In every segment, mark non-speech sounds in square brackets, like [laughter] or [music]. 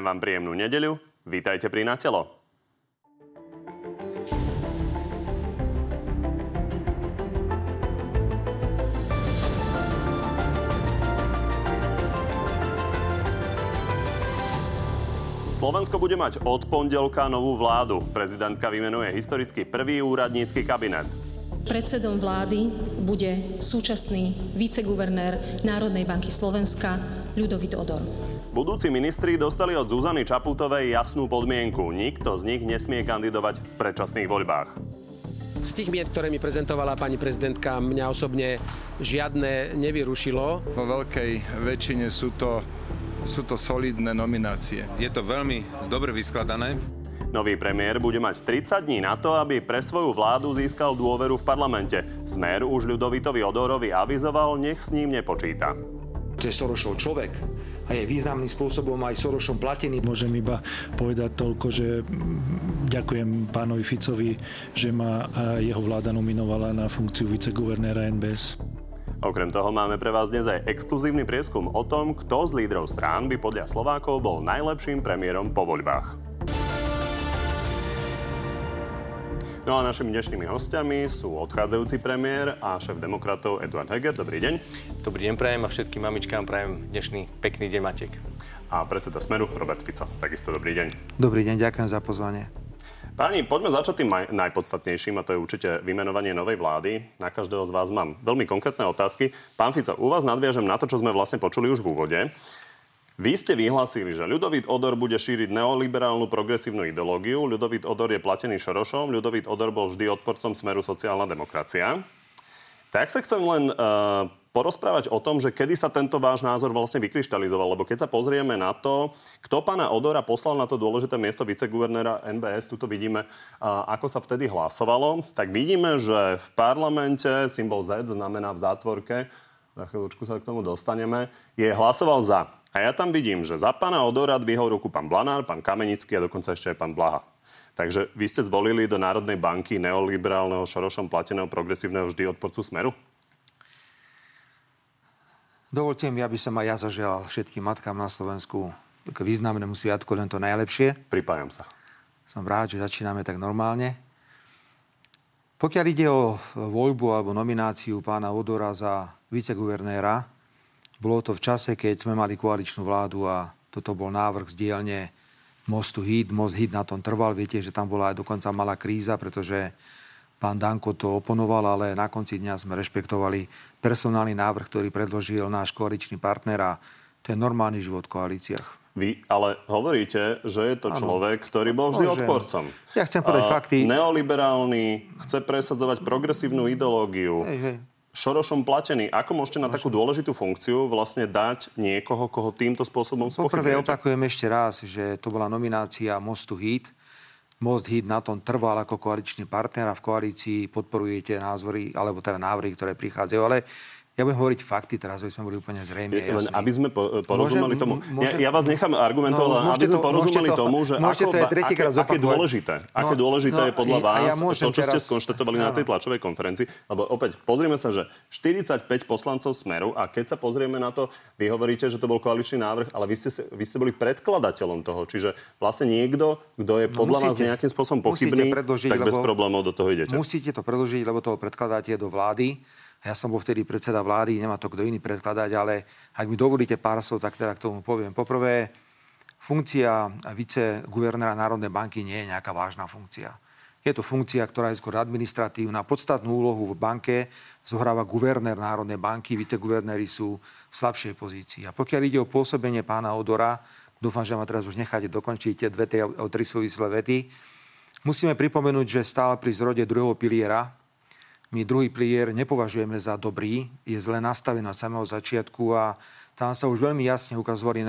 Prajem vám príjemnú nedeľu. Vítajte pri Na telo. Slovensko bude mať od pondelka novú vládu. Prezidentka vymenuje historicky prvý úradnícky kabinet. Predsedom vlády bude súčasný viceguvernér Národnej banky Slovenska Ľudovit Odor. Budúci ministri dostali od Zuzany Čaputovej jasnú podmienku. Nikto z nich nesmie kandidovať v predčasných voľbách. Z tých miet, ktoré mi prezentovala pani prezidentka, mňa osobne žiadne nevyrušilo. Vo veľkej väčšine sú to sú to solidné nominácie. Je to veľmi dobre vyskladané. Nový premiér bude mať 30 dní na to, aby pre svoju vládu získal dôveru v parlamente. Smer už Ľudovitovi Odorovi avizoval, nech s ním nepočíta. To je Sorošov človek a je významným spôsobom aj Sorošom platený. Môžem iba povedať toľko, že ďakujem pánovi Ficovi, že ma jeho vláda nominovala na funkciu viceguvernéra NBS. Okrem toho máme pre vás dnes aj exkluzívny prieskum o tom, kto z lídrov strán by podľa Slovákov bol najlepším premiérom po voľbách. No a našimi dnešnými hostiami sú odchádzajúci premiér a šéf demokratov Eduard Heger. Dobrý deň. Dobrý deň prajem a všetkým mamičkám prajem dnešný pekný deň Matek. A predseda Smeru Robert Fico. Takisto dobrý deň. Dobrý deň, ďakujem za pozvanie. Páni, poďme začať tým najpodstatnejším a to je určite vymenovanie novej vlády. Na každého z vás mám veľmi konkrétne otázky. Pán Fico, u vás nadviažem na to, čo sme vlastne počuli už v úvode. Vy ste vyhlásili, že Ľudovít Odor bude šíriť neoliberálnu progresívnu ideológiu. Ľudovít Odor je platený Šorošom. Ľudovít Odor bol vždy odporcom smeru sociálna demokracia. Tak sa chcem len uh, porozprávať o tom, že kedy sa tento váš názor vlastne vykryštalizoval. Lebo keď sa pozrieme na to, kto pána Odora poslal na to dôležité miesto viceguvernéra NBS, tu vidíme, ako sa vtedy hlasovalo, tak vidíme, že v parlamente symbol Z znamená v zátvorke, za chvíľučku sa k tomu dostaneme, je hlasoval za. A ja tam vidím, že za pána Odora dvihol ruku pán Blanár, pán Kamenický a dokonca ešte aj pán Blaha. Takže vy ste zvolili do Národnej banky neoliberálneho, šorošom plateného, progresívneho vždy odporcu Smeru? Dovolte mi, aby som aj ja zaželal všetkým matkám na Slovensku k významnému sviatku len to najlepšie. Pripájam sa. Som rád, že začíname tak normálne. Pokiaľ ide o voľbu alebo nomináciu pána Odora za viceguvernéra, bolo to v čase, keď sme mali koaličnú vládu a toto bol návrh z dielne mostu HIT. Most HIT na tom trval. Viete, že tam bola aj dokonca malá kríza, pretože Pán Danko to oponoval, ale na konci dňa sme rešpektovali personálny návrh, ktorý predložil náš koaličný partner a to je normálny život v koalíciách. Vy ale hovoríte, že je to človek, ktorý bol vždy Môžem. odporcom. Ja chcem povedať fakty. Neoliberálny, chce presadzovať progresívnu ideológiu. Hej, hej. Šorošom platený. Ako môžete na takú dôležitú funkciu vlastne dať niekoho, koho týmto spôsobom spochybňujete? Poprvé opakujem ešte raz, že to bola nominácia Mostu Hit Most Hit na tom trval ako koaličný partner a v koalícii podporujete názory, alebo teda návrhy, ktoré prichádzajú. Ale ja budem hovoriť fakty, teraz aby sme boli úplne zrejme. Len aby sme po, porozumeli môžem, tomu. Môžem, ja, ja vás nechám argumentovať, no, aby sme to, porozumeli to, tomu, že ako, to aké, aké dôležité, no, aké dôležité no, je podľa vás ja to, čo teraz, ste skonštatovali áno. na tej tlačovej konferencii. Lebo opäť, pozrieme sa, že 45 poslancov Smeru a keď sa pozrieme na to, vy hovoríte, že to bol koaličný návrh, ale vy ste, vy ste boli predkladateľom toho. Čiže vlastne niekto, kto je no podľa no, musíte, vás nejakým spôsobom pochybný, tak bez problémov do toho idete. Musíte to predložiť, lebo to predkladáte do vlády ja som bol vtedy predseda vlády, nemá to kto iný predkladať, ale ak mi dovolíte pár slov, tak teda k tomu poviem. Poprvé, funkcia viceguvernéra Národnej banky nie je nejaká vážna funkcia. Je to funkcia, ktorá je skôr administratívna. Podstatnú úlohu v banke zohráva guvernér Národnej banky, viceguvernéri sú v slabšej pozícii. A pokiaľ ide o pôsobenie pána Odora, dúfam, že ma teraz už necháte dokončiť tie dve, tri súvislé vety, musíme pripomenúť, že stále pri zrode druhého piliera my druhý pilier nepovažujeme za dobrý, je zle nastavený od samého začiatku a tam sa už veľmi jasne ukazovali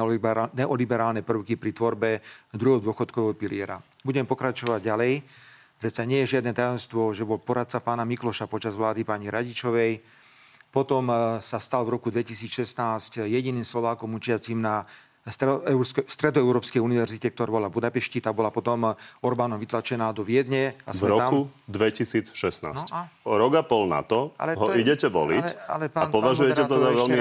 neoliberálne prvky pri tvorbe druhého dôchodkového piliera. Budem pokračovať ďalej. Predsa nie je žiadne tajomstvo, že bol poradca pána Mikloša počas vlády pani Radičovej. Potom eh, sa stal v roku 2016 jediným Slovákom učiacím na Stredoeurópskej univerzite, ktorá bola v Budapešti, tá bola potom Orbánom vytlačená do Viedne. A v roku tam... 2016. No a... O rok a pol na to ale ho to je... idete voliť ale, ale pán, a považujete to za veľmi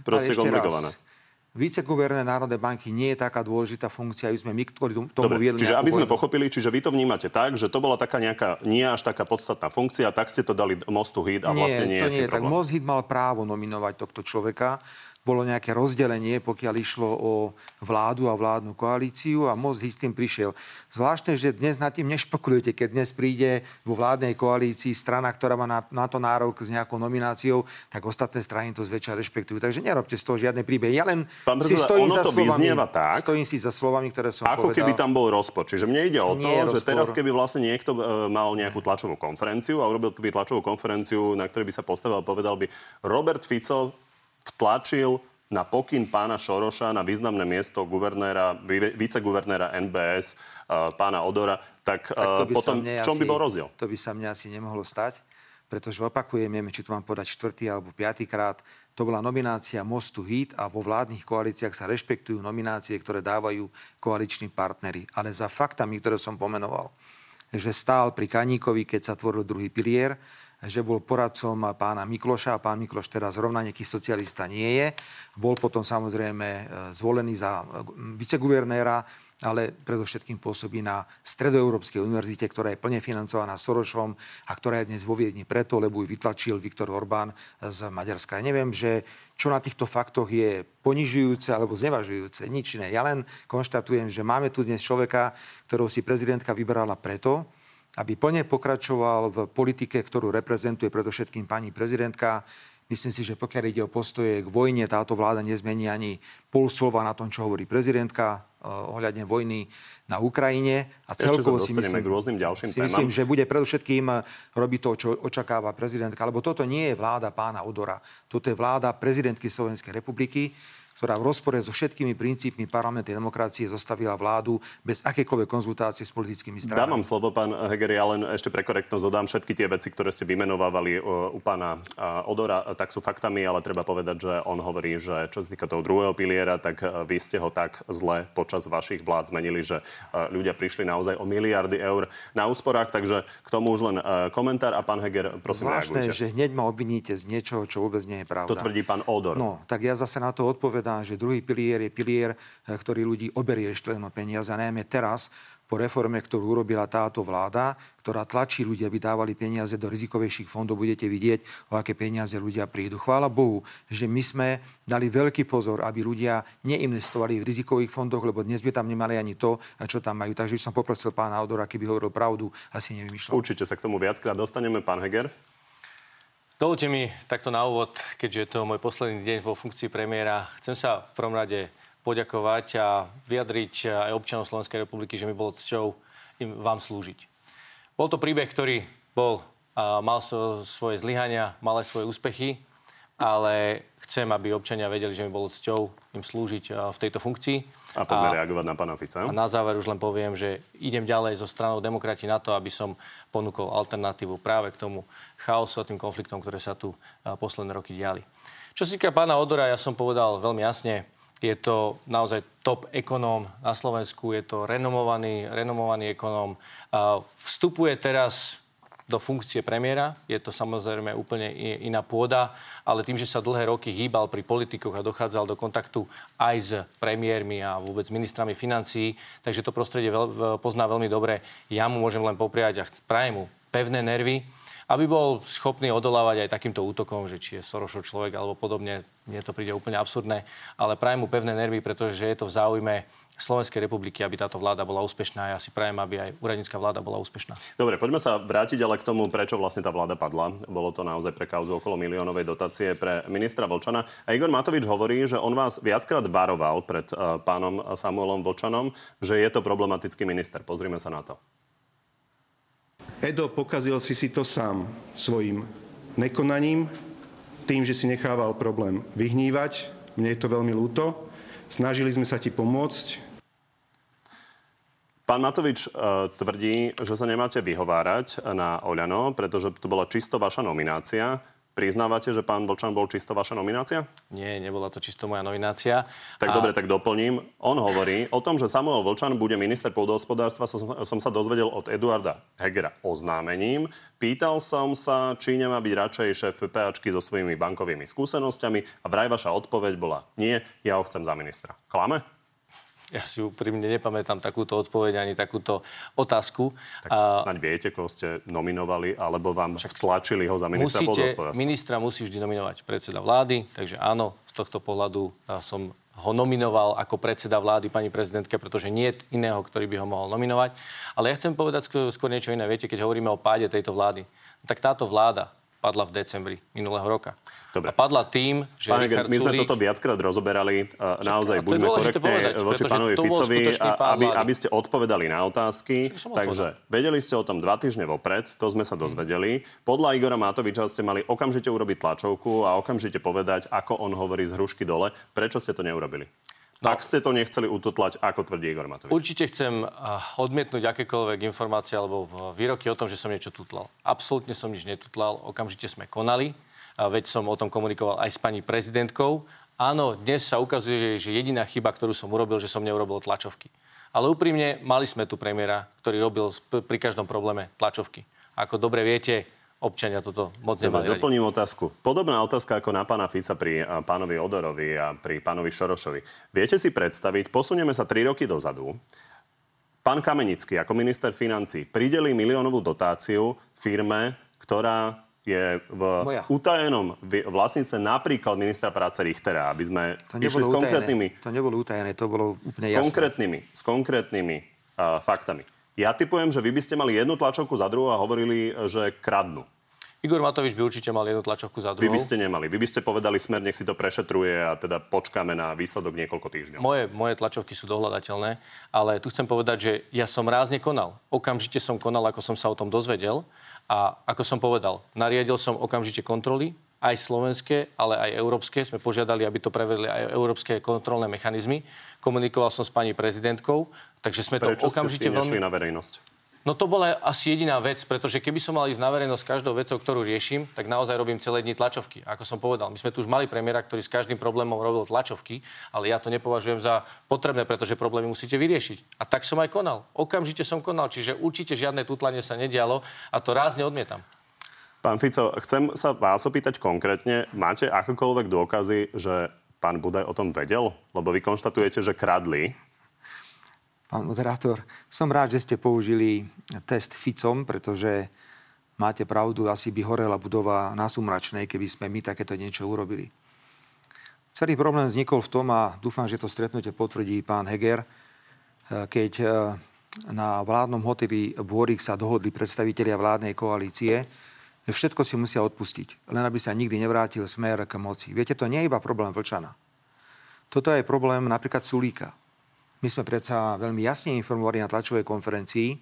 proste komplikované. Raz. Viceguvernér Národnej banky nie je taká dôležitá funkcia, aby sme my, ktorí tomu Dobre, viedli čiže aby sme vojnu. pochopili, čiže vy to vnímate tak, že to bola taká nejaká, nie až taká podstatná funkcia, tak ste to dali mostu hit a vlastne nie, to je nie tak. Most Hit mal právo nominovať tohto človeka. Bolo nejaké rozdelenie, pokiaľ išlo o vládu a vládnu koalíciu a Most s tým prišiel. Zvláštne, že dnes nad tým nešpekulujete, keď dnes príde vo vládnej koalícii strana, ktorá má na, na to nárok s nejakou nomináciou, tak ostatné strany to zväčša rešpektujú. Takže nerobte z toho žiadne príbeh. Ja len Pán si stojím za to slovami, tak, stojím si za slovami, ktoré som Ako povedal. keby tam bol rozpor. Čiže mne ide o to, Nie že rozpor. teraz keby vlastne niekto e, mal nejakú tlačovú konferenciu a urobil by tlačovú konferenciu, na ktorej by sa postavil a povedal by, Robert Fico vtlačil na pokyn pána Šoroša na významné miesto guvernéra, vi- viceguvernéra NBS, e, pána Odora, tak, Tak to e, by potom v čom by asi- bol rozdiel? To by sa mne asi nemohlo stať, pretože opakujem, neviem, či to mám povedať štvrtý alebo piatý krát, to bola nominácia Mostu Hit a vo vládnych koalíciách sa rešpektujú nominácie, ktoré dávajú koaliční partnery. Ale za faktami, ktoré som pomenoval, že stál pri Kaníkovi, keď sa tvoril druhý pilier, že bol poradcom pána Mikloša a pán Mikloš teraz rovna nejaký socialista nie je. Bol potom samozrejme e, zvolený za e, viceguvernéra, ale predovšetkým pôsobí na Stredoeurópskej univerzite, ktorá je plne financovaná Sorošom a ktorá je dnes vo Viedni preto, lebo ju vytlačil Viktor Orbán z Maďarska. Ja neviem, že čo na týchto faktoch je ponižujúce alebo znevažujúce. Nič iné. Ja len konštatujem, že máme tu dnes človeka, ktorého si prezidentka vybrala preto, aby plne pokračoval v politike, ktorú reprezentuje predovšetkým pani prezidentka. Myslím si, že pokiaľ ide o postoje k vojne, táto vláda nezmení ani pol slova na tom, čo hovorí prezidentka eh, ohľadne vojny na Ukrajine. A celkovo si myslím, k rôznym ďalším si myslím, že bude predovšetkým eh, robiť to, čo očakáva prezidentka. Lebo toto nie je vláda pána Odora. Toto je vláda prezidentky Slovenskej republiky, ktorá v rozpore so všetkými princípmi parlamentnej demokracie zostavila vládu bez akékoľvek konzultácie s politickými stranami. Dávam slovo, pán Heger, ja len ešte pre korektnosť dodám všetky tie veci, ktoré ste vymenovávali uh, u pána uh, Odora, uh, tak sú faktami, ale treba povedať, že on hovorí, že čo sa týka toho druhého piliera, tak vy ste ho tak zle počas vašich vlád zmenili, že ľudia prišli naozaj o miliardy eur na úsporách, takže k tomu už len komentár a pán Heger, prosím, Zvláštne, reagujte. že hneď ma obviníte z niečoho, čo vôbec nie je pravda. To tvrdí pán Odor. No, tak ja zase na to odpovedám, že druhý pilier je pilier, eh, ktorý ľudí oberie ešte len o peniaze. Najmä teraz, po reforme, ktorú urobila táto vláda, ktorá tlačí ľudí, aby dávali peniaze do rizikovejších fondov, budete vidieť, o aké peniaze ľudia prídu. Chvála Bohu, že my sme dali veľký pozor, aby ľudia neinvestovali v rizikových fondoch, lebo dnes by tam nemali ani to, čo tam majú. Takže by som poprosil pána Odora, keby hovoril pravdu, asi nevymýšľal. Určite sa k tomu viackrát dostaneme, pán Heger. Dovolte mi takto na úvod, keďže je to môj posledný deň vo funkcii premiéra, chcem sa v prvom rade poďakovať a vyjadriť aj občanov Slovenskej republiky, že mi bolo cťou im vám slúžiť. Bol to príbeh, ktorý bol, mal svoje zlyhania, mal aj svoje úspechy, ale chcem, aby občania vedeli, že mi bolo cťou im slúžiť v tejto funkcii. A poďme reagovať na pána Fica. A na záver už len poviem, že idem ďalej so stranou demokrati na to, aby som ponúkol alternatívu práve k tomu chaosu a tým konfliktom, ktoré sa tu a, posledné roky diali. Čo sa týka pána Odora, ja som povedal veľmi jasne, je to naozaj top ekonóm na Slovensku, je to renomovaný, renomovaný ekonóm. A Vstupuje teraz do funkcie premiéra. Je to samozrejme úplne iná pôda, ale tým, že sa dlhé roky hýbal pri politikoch a dochádzal do kontaktu aj s premiérmi a vôbec ministrami financií, takže to prostredie veľ, pozná veľmi dobre. Ja mu môžem len popriať a prajem mu pevné nervy, aby bol schopný odolávať aj takýmto útokom, že či je Sorošov človek alebo podobne. Mne to príde úplne absurdné, ale prajem mu pevné nervy, pretože je to v záujme Slovenskej republiky, aby táto vláda bola úspešná. Ja si prajem, aby aj úradnícka vláda bola úspešná. Dobre, poďme sa vrátiť ale k tomu, prečo vlastne tá vláda padla. Bolo to naozaj pre kauzu okolo miliónovej dotácie pre ministra Vlčana. A Igor Matovič hovorí, že on vás viackrát varoval pred uh, pánom Samuelom Vlčanom, že je to problematický minister. Pozrime sa na to. Edo, pokazil si si to sám svojim nekonaním, tým, že si nechával problém vyhnívať. Mne je to veľmi ľúto. Snažili sme sa ti pomôcť. Pán Matovič uh, tvrdí, že sa nemáte vyhovárať na Oľano, pretože to bola čisto vaša nominácia. Priznávate, že pán Vlčan bol čisto vaša nominácia? Nie, nebola to čisto moja nominácia. Tak a... dobre, tak doplním. On hovorí o tom, že Samuel Vlčan bude minister pôdohospodárstva, som, som sa dozvedel od Eduarda Hegera oznámením. Pýtal som sa, či nemá byť radšej šéf PPAčky so svojimi bankovými skúsenosťami a vraj vaša odpoveď bola nie, ja ho chcem za ministra. Klame? Ja si úprimne nepamätám takúto odpoveď ani takúto otázku. Tak a... viete, koho ste nominovali, alebo vám Však tlačili ho za ministra musíte, Ministra musí vždy nominovať predseda vlády, takže áno, z tohto pohľadu som ho nominoval ako predseda vlády pani prezidentke, pretože nie je iného, ktorý by ho mohol nominovať. Ale ja chcem povedať skôr niečo iné. Viete, keď hovoríme o páde tejto vlády, tak táto vláda padla v decembri minulého roka. Dobre. A padla tým, že Pán Richard my sme toto viackrát rozoberali. Naozaj buďme povedať, voči pánovi Ficovi, aby, aby ste odpovedali na otázky. Takže povedal. vedeli ste o tom dva týždne vopred, to sme sa dozvedeli. Podľa Igora Matoviča ste mali okamžite urobiť tlačovku a okamžite povedať, ako on hovorí z hrušky dole. Prečo ste to neurobili? No, Ak ste to nechceli ututlať, ako tvrdí Igor Matovič. Určite chcem odmietnúť akékoľvek informácie alebo výroky o tom, že som niečo tutlal. Absolútne som nič netutlal, okamžite sme konali. Veď som o tom komunikoval aj s pani prezidentkou. Áno, dnes sa ukazuje, že jediná chyba, ktorú som urobil, že som neurobil tlačovky. Ale úprimne, mali sme tu premiéra, ktorý robil pri každom probléme tlačovky. Ako dobre viete, občania toto moc nemali Dobre, doplním otázku. Podobná otázka ako na pána Fica pri pánovi Odorovi a pri pánovi Šorošovi. Viete si predstaviť, posunieme sa 3 roky dozadu, pán Kamenický ako minister financí prideli miliónovú dotáciu firme, ktorá je v Moja. utajenom vlastnice napríklad ministra práce Richtera, aby sme to išli s konkrétnymi... To nebolo utajené, to bolo úplne s jasné. Konkrétnymi, s konkrétnymi uh, faktami. Ja typujem, že vy by ste mali jednu tlačovku za druhú a hovorili, že kradnú. Igor Matovič by určite mal jednu tlačovku za druhou. Vy by ste nemali. Vy by ste povedali smer, nech si to prešetruje a teda počkáme na výsledok niekoľko týždňov. Moje, moje tlačovky sú dohľadateľné, ale tu chcem povedať, že ja som rázne konal. Okamžite som konal, ako som sa o tom dozvedel. A ako som povedal, nariadil som okamžite kontroly, aj slovenské, ale aj európske. Sme požiadali, aby to preverili aj európske kontrolné mechanizmy. Komunikoval som s pani prezidentkou, takže sme Prečo to okamžite ste veľmi... na verejnosť? No to bola asi jediná vec, pretože keby som mal ísť na verejnosť každou vecou, ktorú riešim, tak naozaj robím celé dni tlačovky. Ako som povedal, my sme tu už mali premiéra, ktorý s každým problémom robil tlačovky, ale ja to nepovažujem za potrebné, pretože problémy musíte vyriešiť. A tak som aj konal. Okamžite som konal, čiže určite žiadne tutlanie sa nedialo a to rázne odmietam. Pán Fico, chcem sa vás opýtať konkrétne. Máte akokoľvek dôkazy, že pán Budaj o tom vedel? Lebo vy konštatujete, že kradli. Pán moderátor, som rád, že ste použili test Ficom, pretože máte pravdu, asi by horela budova na Sumračnej, keby sme my takéto niečo urobili. Celý problém vznikol v tom, a dúfam, že to stretnutie potvrdí pán Heger, keď eh, na vládnom hoteli Bôrik sa dohodli predstavitelia vládnej koalície, všetko si musia odpustiť, len aby sa nikdy nevrátil smer k moci. Viete, to nie je iba problém Vlčana. Toto je problém napríklad Sulíka. My sme predsa veľmi jasne informovali na tlačovej konferencii,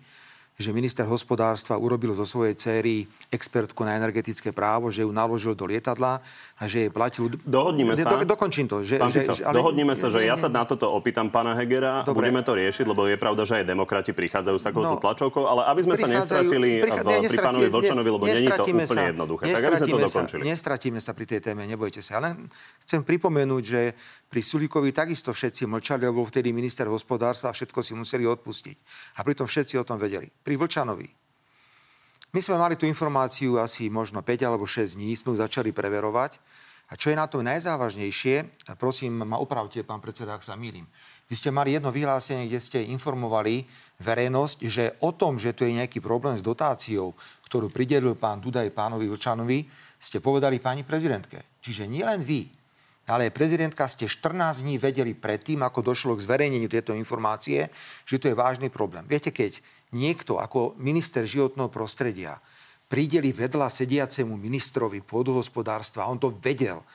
že minister hospodárstva urobil zo svojej céry expertku na energetické právo, že ju naložil do lietadla a že jej platil... Dohodníme sa. Do, dokončím to. Že, Pán Fico, že, ale... dohodníme sa, že ja sa na toto opýtam pána Hegera, Dobre. budeme to riešiť, lebo je pravda, že aj demokrati prichádzajú s takouto no, tlačovkou, ale aby sme sa nestratili prichá... v, ne, pri pánovi Vlčanovi, lebo je to úplne sa, jednoduché. Tak aby sme to dokončili. Sa, nestratíme sa pri tej téme, nebojte sa. Ale chcem pripomenúť, že pri Sulíkovi takisto všetci mlčali, lebo vtedy minister hospodárstva a všetko si museli odpustiť. A pritom všetci o tom vedeli. Pri Vlčanovi. My sme mali tú informáciu asi možno 5 alebo 6 dní, sme ju začali preverovať. A čo je na tom najzávažnejšie, prosím, ma opravte, pán predseda, ak sa mýlim. Vy ste mali jedno vyhlásenie, kde ste informovali verejnosť, že o tom, že tu je nejaký problém s dotáciou, ktorú pridelil pán Dudaj pánovi Vlčanovi, ste povedali pani prezidentke. Čiže nielen vy, ale prezidentka ste 14 dní vedeli predtým, ako došlo k zverejneniu tejto informácie, že to je vážny problém. Viete, keď niekto ako minister životného prostredia prideli vedľa sediacemu ministrovi pôdohospodárstva, on to vedel,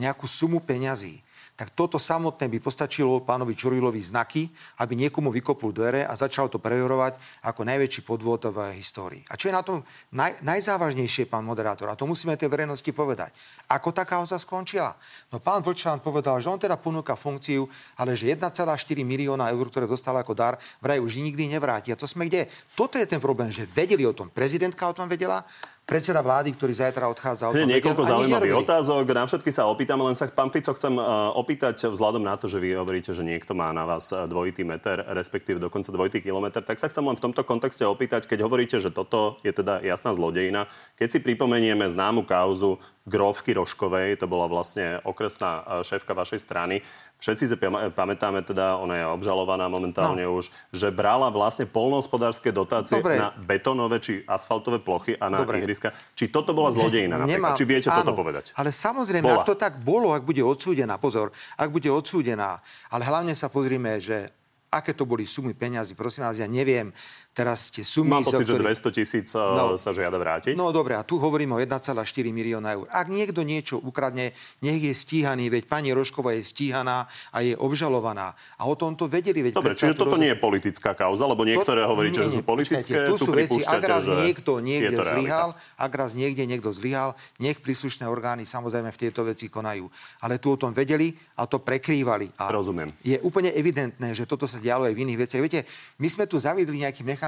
nejakú sumu peňazí, tak toto samotné by postačilo pánovi Čurilovi znaky, aby niekomu vykopol dvere a začal to preverovať ako najväčší podvod v histórii. A čo je na tom naj, najzávažnejšie, pán moderátor, a to musíme tej verejnosti povedať, ako tá kauza skončila. No pán Vlčan povedal, že on teda ponúka funkciu, ale že 1,4 milióna eur, ktoré dostal ako dar, vraj už nikdy nevráti. A to sme kde? Toto je ten problém, že vedeli o tom. Prezidentka o tom vedela, predseda vlády, ktorý zajtra odchádza. O tom niekoľko zaujímavých otázok, na všetky sa opýtam, len sa pán Fico chcem uh, opýtať vzhľadom na to, že vy hovoríte, že niekto má na vás uh, dvojitý meter, respektíve dokonca dvojitý kilometr, tak sa chcem len v tomto kontexte opýtať, keď hovoríte, že toto je teda jasná zlodejina, keď si pripomenieme známu kauzu Grovky Roškovej, to bola vlastne okresná uh, šéfka vašej strany. Všetci si pam- pamätáme teda, ona je obžalovaná momentálne no. už, že brala vlastne polnohospodárske dotácie Dobre. na betónové či asfaltové plochy a na Dobre. ihriska. Či toto bola zlodejina? Nemám- Či viete áno, toto povedať? Ale samozrejme, Bola. ak to tak bolo, ak bude odsúdená, pozor, ak bude odsúdená, ale hlavne sa pozrime, že aké to boli sumy peňazí, prosím vás, ja neviem, teraz tie sumy... Mám pocit, že ktorých- 200 tisíc No. no. sa žiada vrátiť. No dobre, a tu hovoríme o 1,4 milióna eur. Ak niekto niečo ukradne, nech je stíhaný, veď pani Rošková je stíhaná a je obžalovaná. A o tom to vedeli. Veď Dobre, čiže to toto roz- nie je politická kauza, lebo niektoré To- hovoríte, nie, že sú politické, počkajte, tu sú veci, ak raz že niekto niekde zlyhal, ak raz niekde niekto zlyhal, nech príslušné orgány samozrejme v tieto veci konajú. Ale tu o tom vedeli a to prekrývali. A Rozumiem. Je úplne evidentné, že toto sa dialo aj v iných veciach. Viete, my sme tu zaviedli nejaký mechanizmus,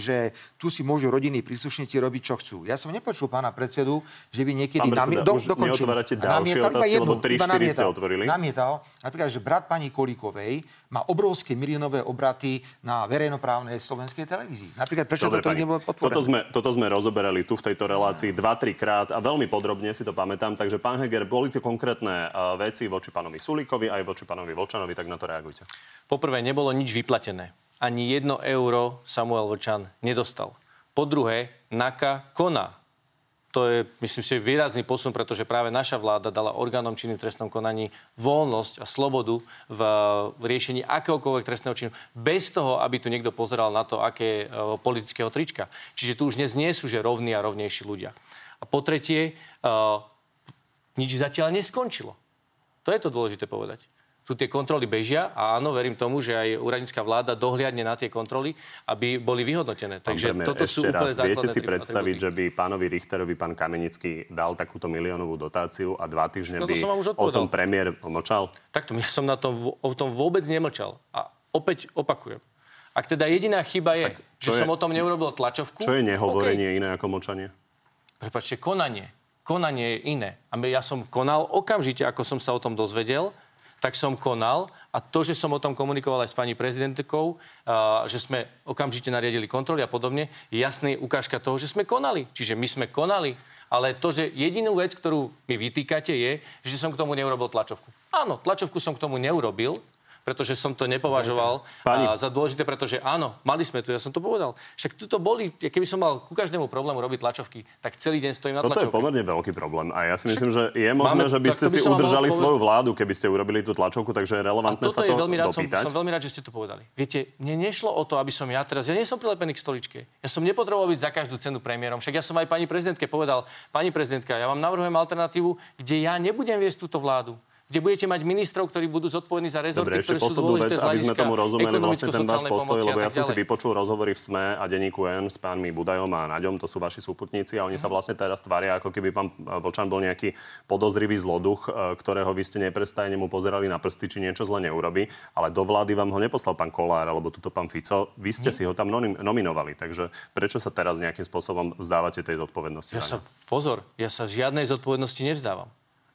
že tu si môžu rodinní príslušníci robiť, čo chcú. Ja som nepočul pána predsedu, že by niekedy... Pán predseda, namie- už neotvárate ďalšie otázky, jednu, lebo tri, iba štyri ste namietal. otvorili. Namietal, napríklad, že brat pani Kolíkovej má obrovské miliónové obraty na verejnoprávnej slovenskej televízii. Napríklad, prečo Dobre, toto pani, nebolo podporené? toto sme, toto sme rozoberali tu v tejto relácii 2-3 krát a veľmi podrobne si to pamätám. Takže pán Heger, boli to konkrétne uh, veci voči pánovi Sulíkovi aj voči pánovi Volčanovi, tak na to reagujte. Poprvé, nebolo nič vyplatené. Ani jedno euro Samuel Vočan nedostal. Po druhé, NAKA koná. To je, myslím si, výrazný posun, pretože práve naša vláda dala orgánom činným v trestnom konaní voľnosť a slobodu v, riešení akéhokoľvek trestného činu, bez toho, aby tu niekto pozeral na to, aké e, politického trička. Čiže tu už dnes nie sú že rovní a rovnejší ľudia. A po tretie, e, nič zatiaľ neskončilo. To je to dôležité povedať. Tu tie kontroly bežia a áno, verím tomu, že aj úradnícka vláda dohliadne na tie kontroly, aby boli vyhodnotené. Pán Takže premiér, toto sú úplne raz, viete si predstaviť, atribúty. že by pánovi Richterovi pán Kamenický dal takúto miliónovú dotáciu a dva týždne No by o tom premiér pomlčal? Takto, ja som na tom, o tom vôbec nemlčal. A opäť opakujem. Ak teda jediná chyba je, že je- som o tom neurobil tlačovku... Čo je nehovorenie OK. iné ako mlčanie? Prepačte, konanie. Konanie je iné. A ja som konal okamžite, ako som sa o tom dozvedel, tak som konal a to, že som o tom komunikoval aj s pani prezidentkou, že sme okamžite nariadili kontroly a podobne, je jasný ukážka toho, že sme konali. Čiže my sme konali, ale to, že jedinú vec, ktorú mi vytýkate, je, že som k tomu neurobil tlačovku. Áno, tlačovku som k tomu neurobil, pretože som to nepovažoval Pani- a za dôležité, pretože áno, mali sme tu, ja som to povedal. Však tu to boli, keby som mal ku každému problému robiť tlačovky, tak celý deň stojím na Toto je tlačovke. pomerne veľký problém a ja si myslím, že je možné, Máme- že by ste by si udržali svoju vládu, keby ste urobili tú tlačovku, takže je A relevantné toto sa je to veľmi rád, som, som veľmi rád, že ste to povedali. Viete, mne nešlo o to, aby som ja teraz, ja nie som prilepený k stoličke. Ja som nepotreboval byť za každú cenu premiérom. Však ja som aj pani prezidentke povedal, pani prezidentka, ja vám navrhujem alternatívu, kde ja nebudem viesť túto vládu kde budete mať ministrov, ktorí budú zodpovední za rezorty, Dobre, ešte ktoré sú dôležité vec, aby sme tomu rozumeli vlastne ten váš postoj, lebo ja som si vypočul rozhovory v SME a denníku N s pánmi Budajom a Naďom, to sú vaši súputníci a oni sa vlastne teraz tvária, ako keby pán Vočan bol nejaký podozrivý zloduch, e, ktorého vy ste neprestajne mu pozerali na prsty, či niečo zle neurobi, ale do vlády vám ho neposlal pán Kolár alebo tuto pán Fico. Vy ste si ho tam nomin- nominovali, takže prečo sa teraz nejakým spôsobom vzdávate tej zodpovednosti? Ja sa, pozor, ja sa žiadnej zodpovednosti nevzdávam.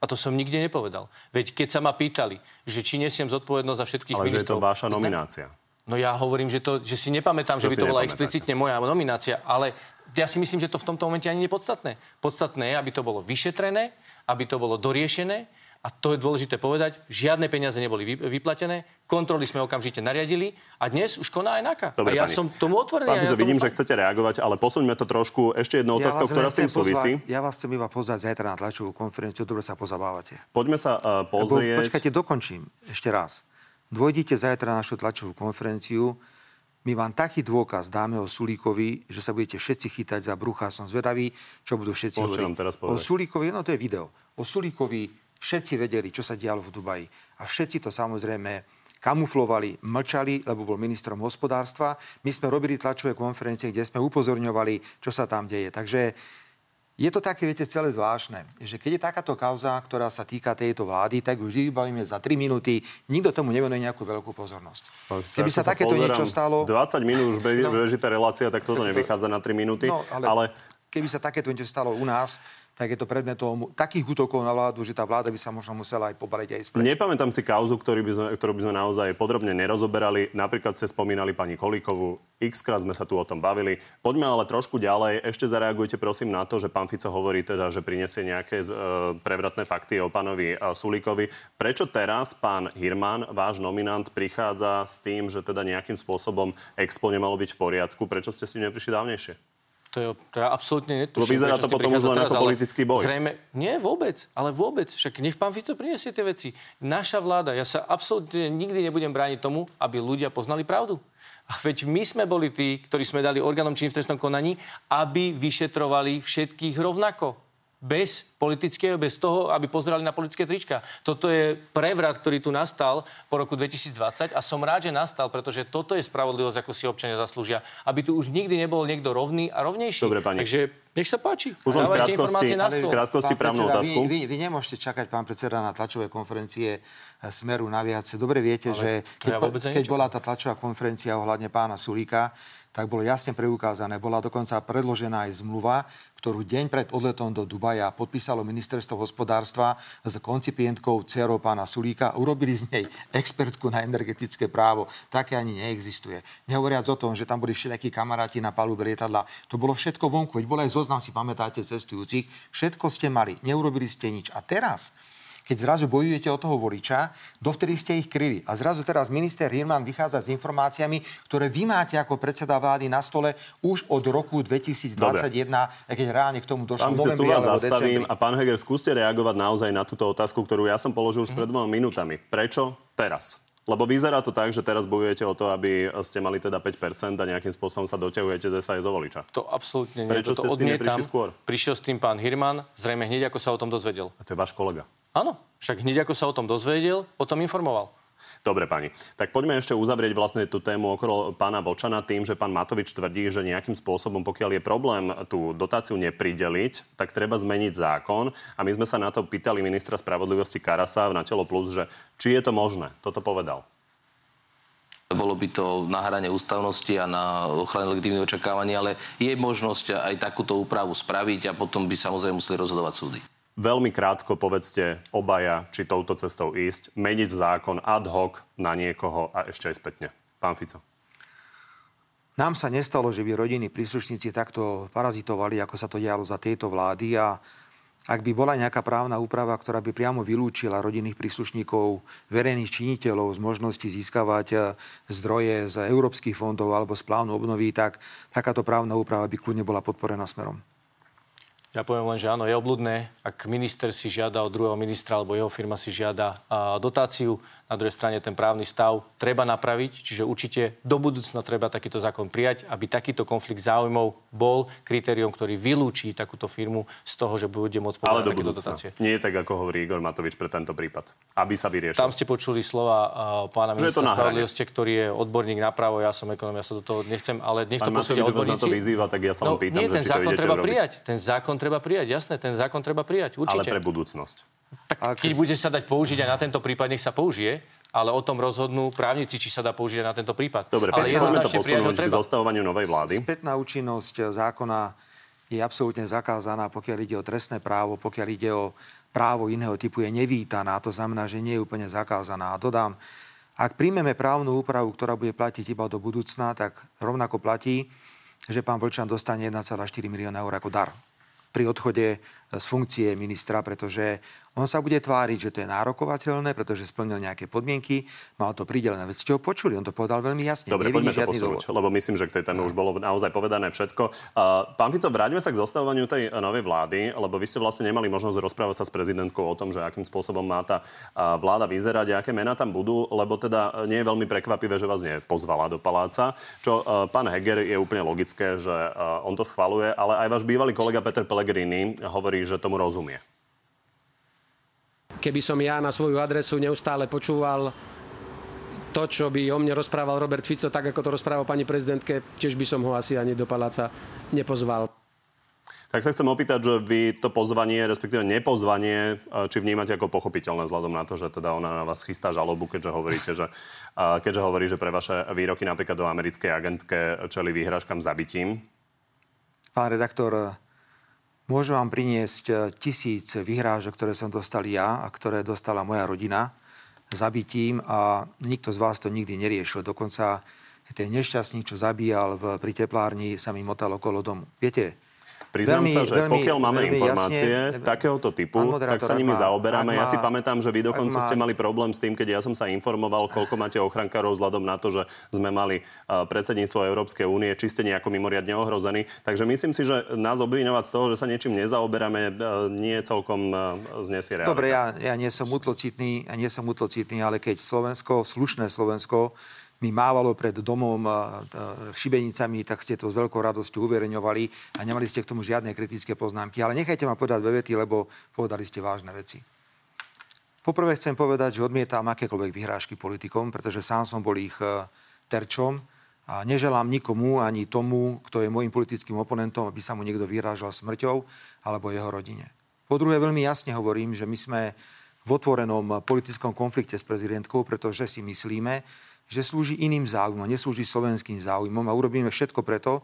A to som nikde nepovedal. Veď keď sa ma pýtali, že či nesiem zodpovednosť za všetkých Ale že je to ministrov... vaša nominácia. No ja hovorím, že, to, že si nepamätám, Čo že by to bola explicitne moja nominácia, ale ja si myslím, že to v tomto momente ani nie je podstatné. Podstatné je, aby to bolo vyšetrené, aby to bolo doriešené a to je dôležité povedať, žiadne peniaze neboli vy- vyplatené, kontroly sme okamžite nariadili a dnes už koná aj NAKA. Dobre, a ja pani. som tomu otvorený. Pán ja vidím, že fakt- chcete reagovať, ale posuňme to trošku. Ešte jedna otázka, vás ktorá s tým súvisí. Ja vás chcem iba pozvať zajtra na tlačovú konferenciu, dobre sa pozabávate. Poďme sa uh, Lebo, pozrieť. počkajte, dokončím ešte raz. Dvojdite zajtra na našu tlačovú konferenciu. My vám taký dôkaz dáme o Sulíkovi, že sa budete všetci chytať za brucha. Som zvedavý, čo budú všetci hovoriť. o. Sulíkovi, no to je video. O Sulíkovi všetci vedeli, čo sa dialo v Dubaji. A všetci to samozrejme kamuflovali, mlčali, lebo bol ministrom hospodárstva. My sme robili tlačové konferencie, kde sme upozorňovali, čo sa tam deje. Takže je to také, viete, celé zvláštne, že keď je takáto kauza, ktorá sa týka tejto vlády, tak už vybavíme za 3 minúty, nikto tomu nevenuje nejakú veľkú pozornosť. Keby Ako sa takéto niečo stalo... 20 minút už be- No. beží tá relácia, tak toto nevychádza na 3 minúty. No, ale- ale keby sa takéto niečo stalo u nás, tak je to predmetom takých útokov na vládu, že tá vláda by sa možno musela aj pobaliť aj spreč. Nepamätám si kauzu, ktorý by sme, ktorú by sme naozaj podrobne nerozoberali. Napríklad ste spomínali pani Kolíkovú. X krát sme sa tu o tom bavili. Poďme ale trošku ďalej. Ešte zareagujte prosím na to, že pán Fico hovorí teda, že prinesie nejaké e, prevratné fakty o pánovi e, Sulíkovi. Prečo teraz pán Hirman, váš nominant, prichádza s tým, že teda nejakým spôsobom Expo nemalo byť v poriadku? Prečo ste s tým neprišli dávnejšie? To je, to je absolútne netuším. vyzerá to potom už len ako politický boj. Zrejme, nie, vôbec, ale vôbec. Však nech pán Fico priniesie tie veci. Naša vláda, ja sa absolútne nikdy nebudem brániť tomu, aby ľudia poznali pravdu. A veď my sme boli tí, ktorí sme dali orgánom čím v trestnom konaní, aby vyšetrovali všetkých rovnako bez politického, bez toho, aby pozerali na politické trička. Toto je prevrat, ktorý tu nastal po roku 2020 a som rád, že nastal, pretože toto je spravodlivosť, ako si občania zaslúžia. Aby tu už nikdy nebol niekto rovný a rovnejší. Dobre, pani. Takže nech sa páči. Už len v krátkosti, v krátkosti právnu otázku. Vy, vy, vy nemôžete čakať, pán predseda, na tlačové konferencie eh, Smeru naviac. Dobre viete, Ale že keď, ja keď bola tá tlačová konferencia ohľadne pána Sulíka, tak bolo jasne preukázané. Bola dokonca predložená aj zmluva, ktorú deň pred odletom do Dubaja podpísalo ministerstvo hospodárstva s koncipientkou dcerou pána Sulíka. Urobili z nej expertku na energetické právo. Také ani neexistuje. Nehovoriac o tom, že tam boli všelijakí kamaráti na palube lietadla. To bolo všetko vonku. Veď bol aj zoznam, si pamätáte, cestujúcich. Všetko ste mali. Neurobili ste nič. A teraz keď zrazu bojujete o toho voliča, dovtedy ste ich kryli. A zrazu teraz minister Hirman vychádza s informáciami, ktoré vy máte ako predseda vlády na stole už od roku 2021, Dobre. keď reálne k tomu došlo v novembri tu vás zastavím a pán Heger, skúste reagovať naozaj na túto otázku, ktorú ja som položil už pred dvoma minútami. Prečo teraz? Lebo vyzerá to tak, že teraz bojujete o to, aby ste mali teda 5% a nejakým spôsobom sa doťahujete z SAS voliča. To absolútne nie. Prečo to ste s tým neprišli skôr? Prišiel s tým pán Hirman, zrejme hneď ako sa o tom dozvedel. A to je váš kolega. Áno, však hneď ako sa o tom dozvedel, o tom informoval. Dobre, pani. Tak poďme ešte uzavrieť vlastne tú tému okolo pána Vočana tým, že pán Matovič tvrdí, že nejakým spôsobom, pokiaľ je problém tú dotáciu neprideliť, tak treba zmeniť zákon. A my sme sa na to pýtali ministra spravodlivosti Karasa na Telo Plus, že či je to možné. Toto povedal. Bolo by to na hrane ústavnosti a na ochrane legitímnych očakávaní, ale je možnosť aj takúto úpravu spraviť a potom by samozrejme museli rozhodovať súdy. Veľmi krátko povedzte obaja, či touto cestou ísť, meniť zákon ad hoc na niekoho a ešte aj spätne. Pán Fico. Nám sa nestalo, že by rodiny príslušníci takto parazitovali, ako sa to dialo za tejto vlády a ak by bola nejaká právna úprava, ktorá by priamo vylúčila rodinných príslušníkov, verejných činiteľov z možnosti získavať eh, zdroje z európskych fondov alebo z plánu obnovy, tak takáto právna úprava by kľudne bola podporená smerom. Ja poviem len, že áno, je obľudné, ak minister si žiada od druhého ministra alebo jeho firma si žiada dotáciu, na druhej strane ten právny stav treba napraviť, čiže určite do budúcna treba takýto zákon prijať, aby takýto konflikt záujmov bol kritérium, ktorý vylúči takúto firmu z toho, že bude môcť povedať takéto dotácie. Nie je tak, ako hovorí Igor Matovič pre tento prípad. Aby sa vyriešil. Tam ste počuli slova uh, pána ministra spravodlivosti, ktorý je odborník na právo, ja som ekonom, ja sa do toho nechcem, ale nech to posúdia odborníci. na to vyzýva, tak ja sa no, pýtam, nie, že ten či zákon to treba urobiť. prijať. Ten zákon treba prijať, jasné, ten zákon treba prijať, určite. Ale pre budúcnosť. Tak keď bude sa dať použiť aj na tento prípad, nech sa použije, ale o tom rozhodnú právnici, či sa dá použiť na tento prípad. Dobre, ale poďme to posunúť k zostavovaniu novej vlády. Spätná účinnosť zákona je absolútne zakázaná, pokiaľ ide o trestné právo, pokiaľ ide o právo iného typu, je nevítaná. To znamená, že nie je úplne zakázaná. A dodám, ak príjmeme právnu úpravu, ktorá bude platiť iba do budúcna, tak rovnako platí, že pán Vlčan dostane 1,4 milióna eur ako dar pri odchode z funkcie ministra, pretože on sa bude tváriť, že to je nárokovateľné, pretože splnil nejaké podmienky, mal to pridelené. Veď ste ho počuli, on to povedal veľmi jasne. Dobre, poďme to posunúť, lebo myslím, že k tej téme no. už bolo naozaj povedané všetko. pán Fico, vráťme sa k zostavovaniu tej novej vlády, lebo vy ste vlastne nemali možnosť rozprávať sa s prezidentkou o tom, že akým spôsobom má tá vláda vyzerať, aké mená tam budú, lebo teda nie je veľmi prekvapivé, že vás nepozvala do paláca. Čo pán Heger je úplne logické, že on to schvaluje, ale aj váš bývalý kolega Peter Pellegrini hovorí, že tomu rozumie keby som ja na svoju adresu neustále počúval to, čo by o mne rozprával Robert Fico, tak ako to rozprával pani prezidentke, tiež by som ho asi ani do paláca nepozval. Tak sa chcem opýtať, že vy to pozvanie, respektíve nepozvanie, či vnímate ako pochopiteľné vzhľadom na to, že teda ona na vás chystá žalobu, keďže hovoríte, že, keďže hovorí, že pre vaše výroky napríklad do americkej agentke čeli výhražkám zabitím? Pán redaktor, Môžem vám priniesť e, tisíc vyhrážok, ktoré som dostal ja a ktoré dostala moja rodina zabitím a nikto z vás to nikdy neriešil. Dokonca ten nešťastník, čo zabíjal v, pri teplárni, sa mi motal okolo domu. Viete, Priznám veľmi, sa, že veľmi, pokiaľ máme informácie jasne, takéhoto typu, tak sa nimi zaoberáme. Má, ja si pamätám, že vy dokonca má, ste mali problém s tým, keď ja som sa informoval, koľko máte ochrankárov vzhľadom na to, že sme mali predsedníctvo Európskej únie, či ste nejako mimoriadne ohrození. Takže myslím si, že nás obviňovať z toho, že sa niečím nezaoberáme, nie je celkom znesie realita. Dobre, ja, ja nie som utlocitný, ja nie som utlocitný, ale keď Slovensko, slušné Slovensko, mi mávalo pred domom šibenicami, tak ste to s veľkou radosťou uverejňovali a nemali ste k tomu žiadne kritické poznámky. Ale nechajte ma povedať dve vety, lebo povedali ste vážne veci. Poprvé chcem povedať, že odmietam akékoľvek vyhrážky politikom, pretože sám som bol ich e, terčom a neželám nikomu, ani tomu, kto je môjim politickým oponentom, aby sa mu niekto vyhrážal smrťou alebo jeho rodine. Po druhé, veľmi jasne hovorím, že my sme v otvorenom politickom konflikte s prezidentkou, pretože si myslíme, že slúži iným záujmom, neslúži slovenským záujmom a urobíme všetko preto,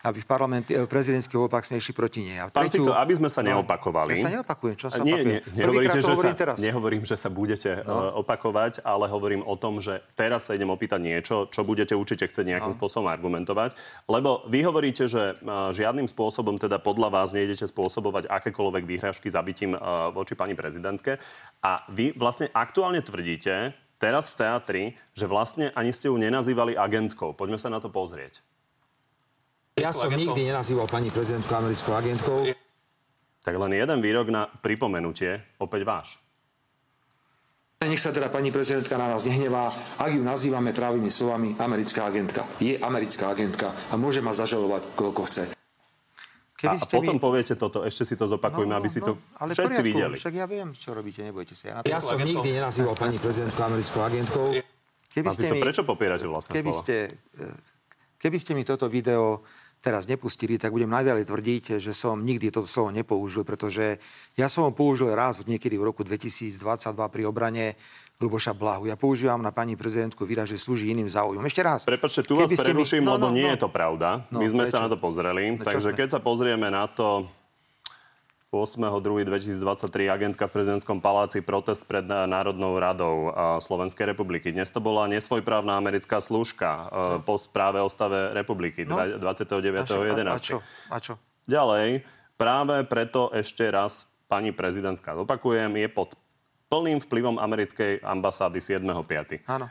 aby v, parlamente, v prezidentských voľbách sme išli proti nej. A tretiu, Pán Fico, aby sme sa no, neopakovali. Ja sa neopakujem, čo sa nie, nie, nehovorím, že sa, teraz. nehovorím, že sa budete no. uh, opakovať, ale hovorím o tom, že teraz sa idem opýtať niečo, čo budete určite chcieť nejakým no. spôsobom argumentovať. Lebo vy hovoríte, že uh, žiadnym spôsobom teda podľa vás nejdete spôsobovať akékoľvek výhražky zabitím uh, voči pani prezidentke. A vy vlastne aktuálne tvrdíte, teraz v teatri, že vlastne ani ste ju nenazývali agentkou. Poďme sa na to pozrieť. Ja som nikdy nenazýval pani prezidentku americkou agentkou. Tak len jeden výrok na pripomenutie, opäť váš. Nech sa teda pani prezidentka na nás nehnevá, ak ju nazývame právými slovami americká agentka. Je americká agentka a môže ma zažalovať, koľko chce. Keby a, a potom mi... poviete toto, ešte si to zopakujeme, no, aby si no, to ale všetci poriadku, videli. Však ja viem, čo robíte, nebojte sa. Ja, ja som nikdy nenazýval pani prezidentku americkou agentkou. Keby ste mi, prečo popierate vlastné keby slova? Ste, e, keby ste mi toto video teraz nepustili, tak budem naďalej tvrdiť, že som nikdy toto slovo nepoužil, pretože ja som ho použil raz niekedy v roku 2022 pri obrane Luboša Blahu. Ja používam na pani prezidentku výraz, že slúži iným záujmom. Ešte raz. Prepačte, tu vás preruším, mi... no, lebo no, nie no. je to pravda. No, My sme prečo? sa na to pozreli. No, takže sme? keď sa pozrieme na to, 8.2.2023 agentka v prezidentskom paláci protest pred Národnou radou Slovenskej republiky. Dnes to bola nesvojprávna americká služka no. po správe o stave republiky no. 29.11. A, a, čo? a čo? Ďalej, práve preto ešte raz pani prezidentská, opakujem, je pod plným vplyvom americkej ambasády 7.5. Áno.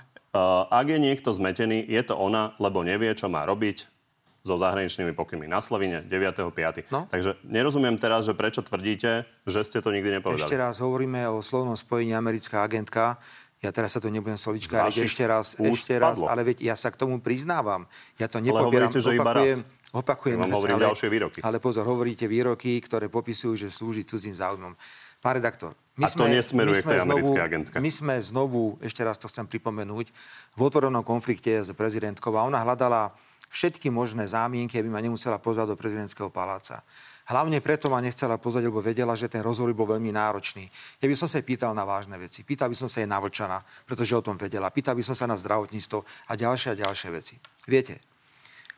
Ak je niekto zmetený, je to ona, lebo nevie, čo má robiť, so zahraničnými pokynmi na Slovine 9.5. No? Takže nerozumiem teraz, že prečo tvrdíte, že ste to nikdy nepovedali. Ešte raz hovoríme o slovnom spojení americká agentka. Ja teraz sa to nebudem slovičkáriť ešte raz, ešte raz, ale veď ja sa k tomu priznávam. Ja to nepopieram. Ale hovoríte, že iba raz. Opakujem, ja vám hovorím ale, ďalšie výroky. Ale pozor, hovoríte výroky, ktoré popisujú, že slúži cudzím záujmom. Pán redaktor, my a to sme, nesmeruje k tej americkej agentke. My sme znovu, ešte raz to chcem pripomenúť, v otvorenom konflikte s prezidentkou a ona hľadala všetky možné zámienky, aby ma nemusela pozvať do prezidentského paláca. Hlavne preto ma nechcela pozvať, lebo vedela, že ten rozhovor bol veľmi náročný. Ja by som sa pýtal na vážne veci. Pýtal by som sa jej na Vlčana, pretože o tom vedela. Pýtal by som sa na zdravotníctvo a ďalšie a ďalšie veci. Viete,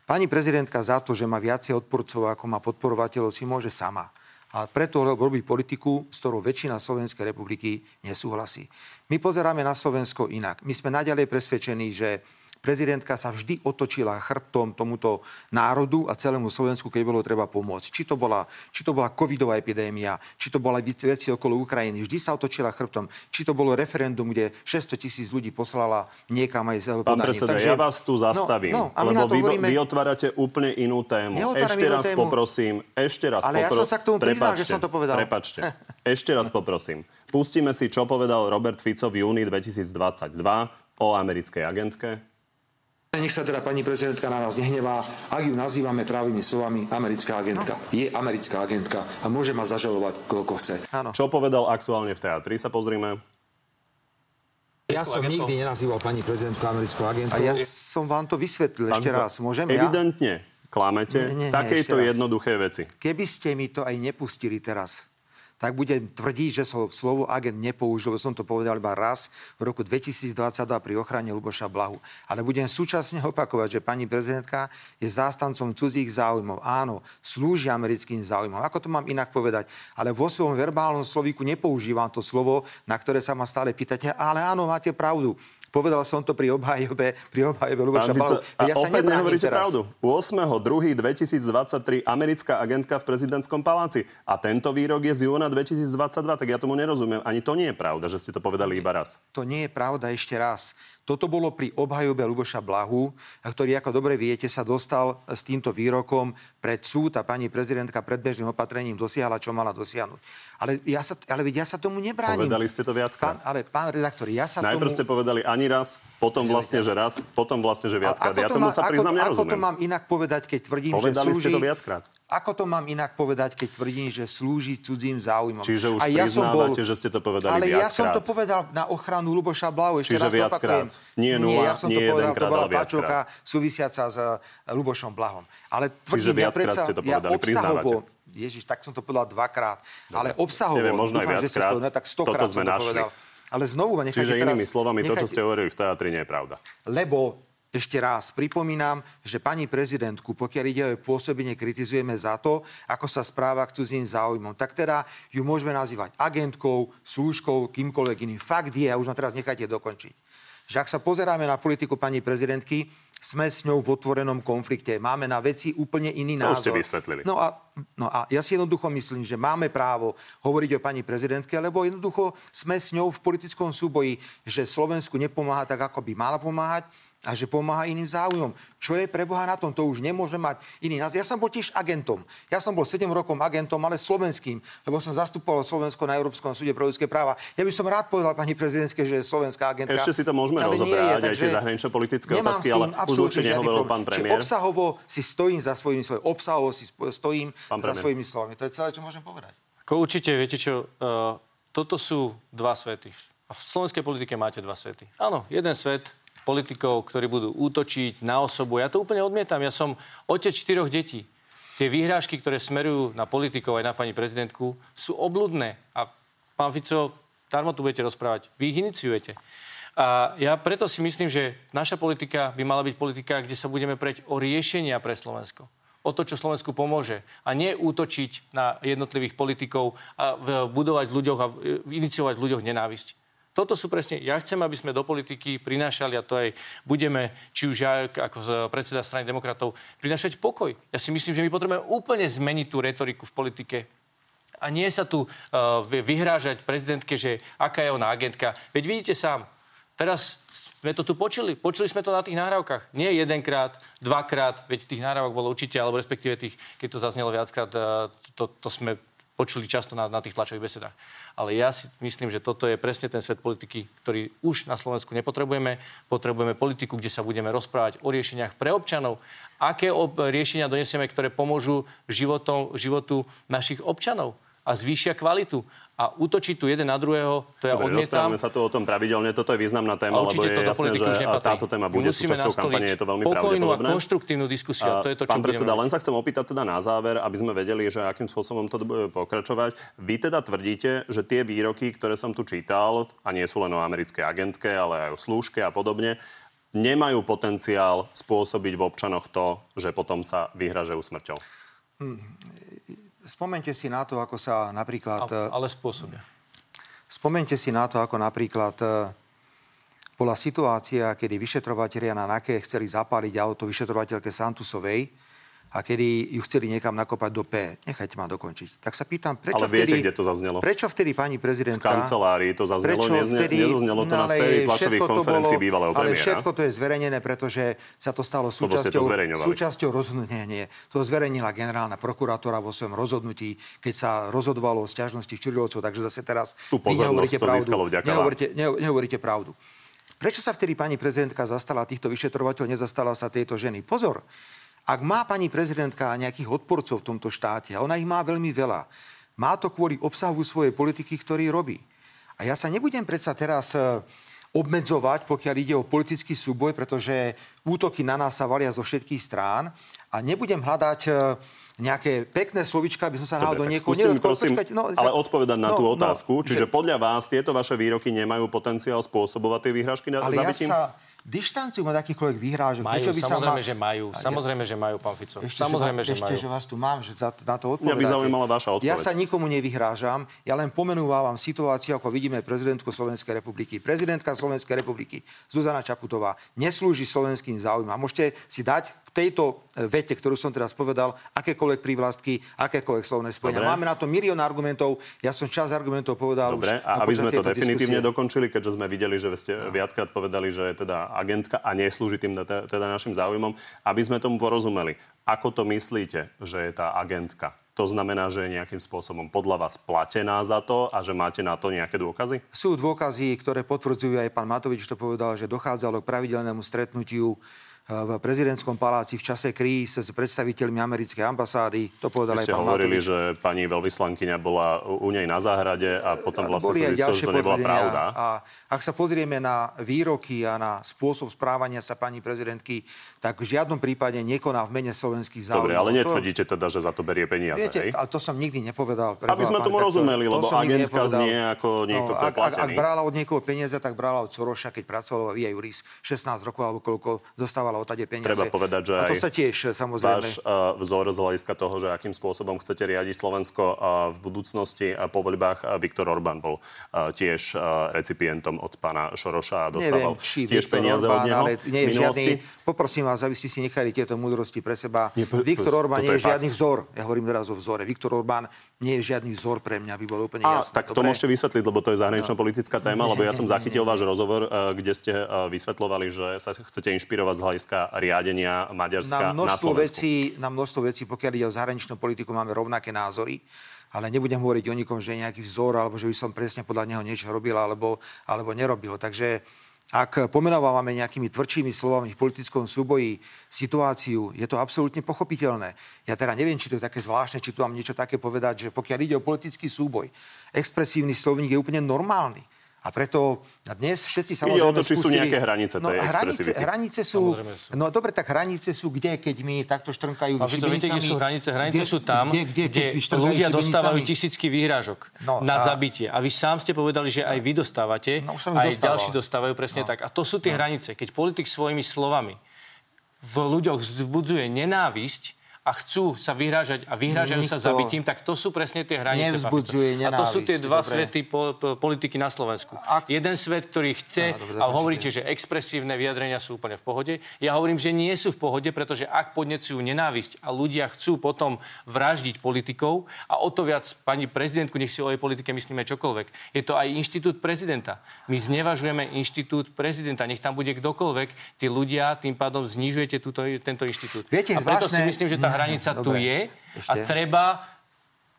pani prezidentka za to, že má viacej odporcov ako má podporovateľov, si môže sama. A preto robí politiku, s ktorou väčšina Slovenskej republiky nesúhlasí. My pozeráme na Slovensko inak. My sme naďalej presvedčení, že prezidentka sa vždy otočila chrbtom tomuto národu a celému Slovensku, keď bolo treba pomôcť. Či to bola, či to bola covidová epidémia, či to bola veci okolo Ukrajiny. Vždy sa otočila chrbtom. Či to bolo referendum, kde 600 tisíc ľudí poslala niekam aj z Pán predseda, Takže... ja vás tu zastavím, no, no, lebo vy, hovoríme... vy otvárate úplne inú tému. Ešte raz tému. poprosím, ešte raz Ale popro... ja som sa k tomu priznal, že som to povedal. Prepačte. [laughs] Ešte raz poprosím. Pustíme si, čo povedal Robert Fico v júni 2022 o americkej agentke, nech sa teda pani prezidentka na nás nehnevá, ak ju nazývame právými slovami americká agentka. No. Je americká agentka a môže ma zažalovať, koľko chce. Áno. Čo povedal aktuálne v teatri, sa pozrime. Ja som nikdy nenazýval pani prezidentku americkou agentkou. A ja som vám to vysvetlil Pán ešte raz. Môžem Evidentne ja? klamete nie, nie, nie, takejto jednoduché veci. Keby ste mi to aj nepustili teraz, tak budem tvrdiť, že som slovo agent nepoužil, som to povedal iba raz v roku 2022 pri ochrane Luboša Blahu. Ale budem súčasne opakovať, že pani prezidentka je zástancom cudzích záujmov. Áno, slúži americkým záujmom. Ako to mám inak povedať? Ale vo svojom verbálnom slovíku nepoužívam to slovo, na ktoré sa ma stále pýtate, ale áno, máte pravdu. Povedal som to pri obhajobe, pri obhajobe Luboša Balu. Ja sa opäť nehovoríte teraz. pravdu. 8.2.2023 americká agentka v prezidentskom paláci. A tento výrok je z júna 2022, tak ja tomu nerozumiem. Ani to nie je pravda, že ste to povedali iba raz. To nie je pravda ešte raz. Toto bolo pri obhajobe Luboša Blahu, ktorý, ako dobre viete, sa dostal s týmto výrokom pred súd a pani prezidentka predbežným opatrením dosiahla, čo mala dosiahnuť. Ale ja sa, ale ja sa tomu nebránim. Povedali ste to viac. Pán, ale pán redaktor, ja sa Najprv tomu... ste povedali ani raz, potom vlastne, že raz, potom vlastne, že viackrát. Ja tomu sa priznám, ako, ako to mám inak povedať, keď tvrdím, Povedali že slúži... ste to viackrát. Ako to mám inak povedať, keď tvrdím, že slúži cudzím záujmom? Čiže už a ja som bol, že ste to povedali Ale viackrát. ja som to povedal na ochranu Luboša Blau. Ešte Čiže raz viackrát. Nie, nula, nie, ja som nie to povedal, to bola tlačovka súvisiaca s eh, Lubošom Blahom. Ale tvrdím, Čiže ja predsa, ste to povedali, ja obsahovo, Ježiš, tak som to povedal dvakrát. Dobre. Ale obsahovo, Neviem, možno dúfam, aj viackrát, že tak stokrát som to povedal. Ale znovu ma nechajte Čiže teraz... inými slovami, nechajte, to, čo ste hovorili v teatri, nie je pravda. Lebo ešte raz pripomínam, že pani prezidentku, pokiaľ ide o pôsobenie, kritizujeme za to, ako sa správa k cudzím záujmom. Tak teda ju môžeme nazývať agentkou, slúžkou, kýmkoľvek iným. Fakt je, a už ma teraz nechajte dokončiť, že ak sa pozeráme na politiku pani prezidentky, sme s ňou v otvorenom konflikte. Máme na veci úplne iný názor. To ste vysvetlili. No a, no a ja si jednoducho myslím, že máme právo hovoriť o pani prezidentke, lebo jednoducho sme s ňou v politickom súboji, že Slovensku nepomáha tak, ako by mala pomáhať a že pomáha iným záujmom. Čo je pre Boha na tom? To už nemôže mať iný názor. Ja som bol tiež agentom. Ja som bol 7 rokov agentom, ale slovenským, lebo som zastupoval Slovensko na Európskom súde pre ľudské práva. Ja by som rád povedal pani prezidentke, že je slovenská agentka. Ešte si to môžeme rozobrať, aj tie zahraničné politické otázky, ale už určite nehovoril pán premiér. Čiže obsahovo si stojím za svojimi svojimi, obsahovo si stojím pán za premiér. svojimi slovami. To je celé, čo môžem povedať. Ko určite, viete čo, uh, toto sú dva svety. A v slovenskej politike máte dva svety. Áno, jeden svet politikov, ktorí budú útočiť na osobu. Ja to úplne odmietam. Ja som otec štyroch detí. Tie výhrážky, ktoré smerujú na politikov aj na pani prezidentku, sú obludné. A pán Fico, darmo tu budete rozprávať. Vy ich iniciujete. A ja preto si myslím, že naša politika by mala byť politika, kde sa budeme preť o riešenia pre Slovensko o to, čo Slovensku pomôže. A nie útočiť na jednotlivých politikov a budovať v ľuďoch a iniciovať v ľuďoch nenávisť. Toto sú presne, ja chcem, aby sme do politiky prinášali, a to aj budeme, či už ja ako predseda strany demokratov, prinášať pokoj. Ja si myslím, že my potrebujeme úplne zmeniť tú retoriku v politike. A nie sa tu uh, vyhrážať prezidentke, že aká je ona agentka. Veď vidíte sám, teraz sme to tu počuli. Počuli sme to na tých nahrávkach. Nie jedenkrát, dvakrát, veď tých nahrávok bolo určite, alebo respektíve tých, keď to zaznelo viackrát, uh, to, to sme počuli často na, na tých tlačových besedách. Ale ja si myslím, že toto je presne ten svet politiky, ktorý už na Slovensku nepotrebujeme. Potrebujeme politiku, kde sa budeme rozprávať o riešeniach pre občanov. Aké ob- riešenia donesieme, ktoré pomôžu životom, životu našich občanov a zvýšia kvalitu a útočiť tu jeden na druhého, to ja Dobre, odmietam. sa tu o tom pravidelne, toto je významná téma, lebo je jasné, že táto téma bude súčasťou kampane, je to veľmi pokojnú a konštruktívnu diskusiu. A to je to, čo Pán predseda, len sa chcem opýtať teda na záver, aby sme vedeli, že akým spôsobom to bude pokračovať. Vy teda tvrdíte, že tie výroky, ktoré som tu čítal, a nie sú len o americkej agentke, ale aj o slúžke a podobne, nemajú potenciál spôsobiť v občanoch to, že potom sa vyhražajú smrťou. Hmm Spomente si na to, ako sa napríklad... Ale spôsobia. Spomente si na to, ako napríklad e, bola situácia, kedy vyšetrovateľia na NAKE chceli zapáliť auto vyšetrovateľke Santusovej a kedy ju chceli niekam nakopať do P. Nechajte ma dokončiť. Tak sa pýtam, prečo Ale viete, vtedy... kde to zaznelo? Prečo vtedy pani prezidentka... V kancelárii to zaznelo, prečo nezne, vtedy, nezaznelo to na sérii tlačových konferencií bolo, bývalého premiéra. Ale všetko to je zverejnené, pretože sa to stalo súčasťou, to súčasťou rozhodnutia. Nie, to zverejnila generálna prokurátora vo svojom rozhodnutí, keď sa rozhodovalo o stiažnosti Čurilovcov, takže zase teraz tu nehovoríte pravdu. Nehovoríte, nehovoríte pravdu. Prečo sa vtedy pani prezidentka zastala týchto vyšetrovateľov, nezastala sa tejto ženy? Pozor, ak má pani prezidentka nejakých odporcov v tomto štáte, a ona ich má veľmi veľa, má to kvôli obsahu svojej politiky, ktorý robí. A ja sa nebudem predsa teraz e, obmedzovať, pokiaľ ide o politický súboj, pretože útoky na nás sa valia zo všetkých strán a nebudem hľadať e, nejaké pekné slovička, aby som sa do niekoho... Prosím, Počkať, no, ale odpovedať na no, tú no, otázku. No, Čiže že... podľa vás tieto vaše výroky nemajú potenciál spôsobovať tie výhražky na ale zabitím? Ja sa dištanciu od akýchkoľvek výhrážok. Majú, Prečo by samozrejme, sa ma... že majú. Samozrejme, že majú, pán Fico. Ešte, samozrejme, že, že majú. že vás tu mám, že za, na to odpovedáte. Mňa by zaujímala vaša odpoveď. Ja sa nikomu nevyhrážam, ja len pomenúvam situáciu, ako vidíme prezidentku Slovenskej republiky. Prezidentka Slovenskej republiky Zuzana Čaputová neslúži slovenským záujmom. Môžete si dať tejto e, vete, ktorú som teraz povedal, akékoľvek prívlastky, akékoľvek slovné spojenia. Dobre. Máme na to milión argumentov. Ja som čas argumentov povedal Dobre. už. A aby sme to definitívne diskusie. dokončili, keďže sme videli, že ste no. viackrát povedali, že je teda agentka a neslúži tým teda našim záujmom, aby sme tomu porozumeli. Ako to myslíte, že je tá agentka? To znamená, že je nejakým spôsobom podľa vás platená za to a že máte na to nejaké dôkazy? Sú dôkazy, ktoré potvrdzujú aj pán Matovič, to povedal, že dochádzalo k pravidelnému stretnutiu v prezidentskom paláci v čase kríz s predstaviteľmi americkej ambasády. To povedal Vy aj pán hovorili, Matovič. že pani veľvyslankyňa bola u nej na záhrade a potom vlastne sa zistilo, že to nebola pravda. A ak sa pozrieme na výroky a na spôsob správania sa pani prezidentky, tak v žiadnom prípade nekoná v mene slovenských záujmov. Dobre, ale netvrdíte teda, že za to berie peniaze, Viete, hej? ale to som nikdy nepovedal. Aby sme tomu rozumeli, lebo agentka znie ako niekto, no, ak, ak, ak, brala od niekoho peniaze, tak brala od Soroša, keď pracovala v Juris 16 rokov alebo koľko dostávala odtade peniaze. Treba povedať, že a to sa tiež samozrejme... váš uh, vzor z hľadiska toho, že akým spôsobom chcete riadiť Slovensko uh, v budúcnosti a po voľbách uh, Viktor Orbán bol uh, tiež uh, recipientom od pána Šoroša a dostával Neviem, či tiež Viktor peniaze Orbán, od neho ale nie je žiadny, Poprosím vás, aby ste si nechali tieto múdrosti pre seba. Nie, pre, Viktor Orbán nie je žiadny vzor. Ja hovorím teraz o vzore. Viktor Orbán nie je žiadny vzor pre mňa, aby bol úplne a, jasný. Tak to môžete vysvetliť, lebo to je zahranično-politická téma, lebo ja som zachytil váš rozhovor, kde ste vysvetlovali, že sa chcete inšpirovať z hľadiska riadenia Maďarska na, množstvo na Vecí, na množstvo vecí, pokiaľ ide o zahraničnú politiku, máme rovnaké názory ale nebudem hovoriť o nikom, že je nejaký vzor, alebo že by som presne podľa neho niečo robil, alebo, alebo nerobil. Takže ak pomenovávame nejakými tvrdšími slovami v politickom súboji situáciu, je to absolútne pochopiteľné. Ja teda neviem, či to je také zvláštne, či tu mám niečo také povedať, že pokiaľ ide o politický súboj, expresívny slovník je úplne normálny. A preto dnes všetci samozrejme Ide o to, či spustili... sú nejaké hranice no, hranice, hranice sú, sú... No dobre, tak hranice sú kde, keď mi takto štrnkajú A viete, kde sú hranice? Hranice kde, sú tam, kde, kde, kde, kde ľudia dostávajú tisícky výhrážok no, na a... zabitie. A vy sám ste povedali, že aj vy dostávate, no, aj dostával. ďalší dostávajú presne no. tak. A to sú tie no. hranice. Keď politik svojimi slovami v ľuďoch vzbudzuje nenávisť, a chcú sa vyhrážať a vyhrážajú Nikto sa zabitím, tak to sú presne tie hranice. Nevzbudzuje A to sú tie dva dobre. svety po, po, politiky na Slovensku. Ak... Jeden svet, ktorý chce, no, dobre, a hovoríte, že expresívne vyjadrenia sú úplne v pohode. Ja hovorím, že nie sú v pohode, pretože ak podnecujú nenávisť a ľudia chcú potom vraždiť politikov a o to viac pani prezidentku, nech si o jej politike myslíme čokoľvek. Je to aj inštitút prezidenta. My znevažujeme inštitút prezidenta. Nech tam bude kdokoľvek, tí ľudia tým pádom znižujete túto, tento inštitút. Viete, a preto zvláštne... si myslím, že tá hranica Dobre. tu je Ešte? a treba